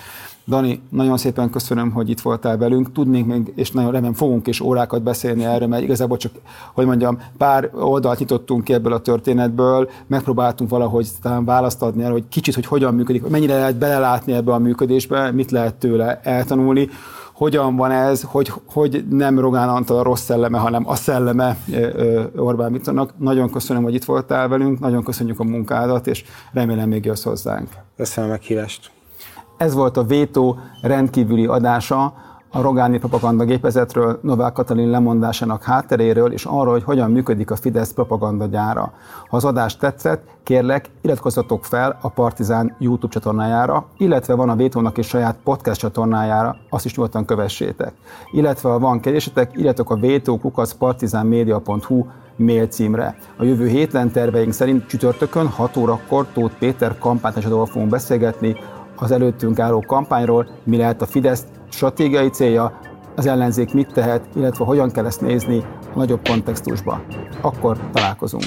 Dani, nagyon szépen köszönöm, hogy itt voltál velünk. Tudnénk még, és nagyon remélem fogunk is órákat beszélni erről, mert igazából csak, hogy mondjam, pár oldalt nyitottunk ki ebből a történetből, megpróbáltunk valahogy talán választ adni erre, hogy kicsit, hogy hogyan működik, mennyire lehet belelátni ebbe a működésbe, mit lehet tőle eltanulni hogyan van ez, hogy, hogy nem Rogán Antal a rossz szelleme, hanem a szelleme Orbán Viktornak. Nagyon köszönöm, hogy itt voltál velünk, nagyon köszönjük a munkádat, és remélem még jössz hozzánk. Köszönöm a meghívást. Ez volt a Vétó rendkívüli adása a Rogáni propaganda gépezetről, Novák Katalin lemondásának hátteréről, és arról, hogy hogyan működik a Fidesz propaganda gyára. Ha az adás tetszett, kérlek, iratkozzatok fel a Partizán YouTube csatornájára, illetve van a Vétónak is saját podcast csatornájára, azt is nyugodtan kövessétek. Illetve ha van kérdésetek, írjatok a vétókukaszpartizánmedia.hu mail címre. A jövő héten terveink szerint csütörtökön 6 órakor Tóth Péter kampánytársadalommal fogunk beszélgetni az előttünk álló kampányról, mi lehet a Fidesz stratégiai célja, az ellenzék mit tehet, illetve hogyan kell ezt nézni a nagyobb kontextusba. Akkor találkozunk.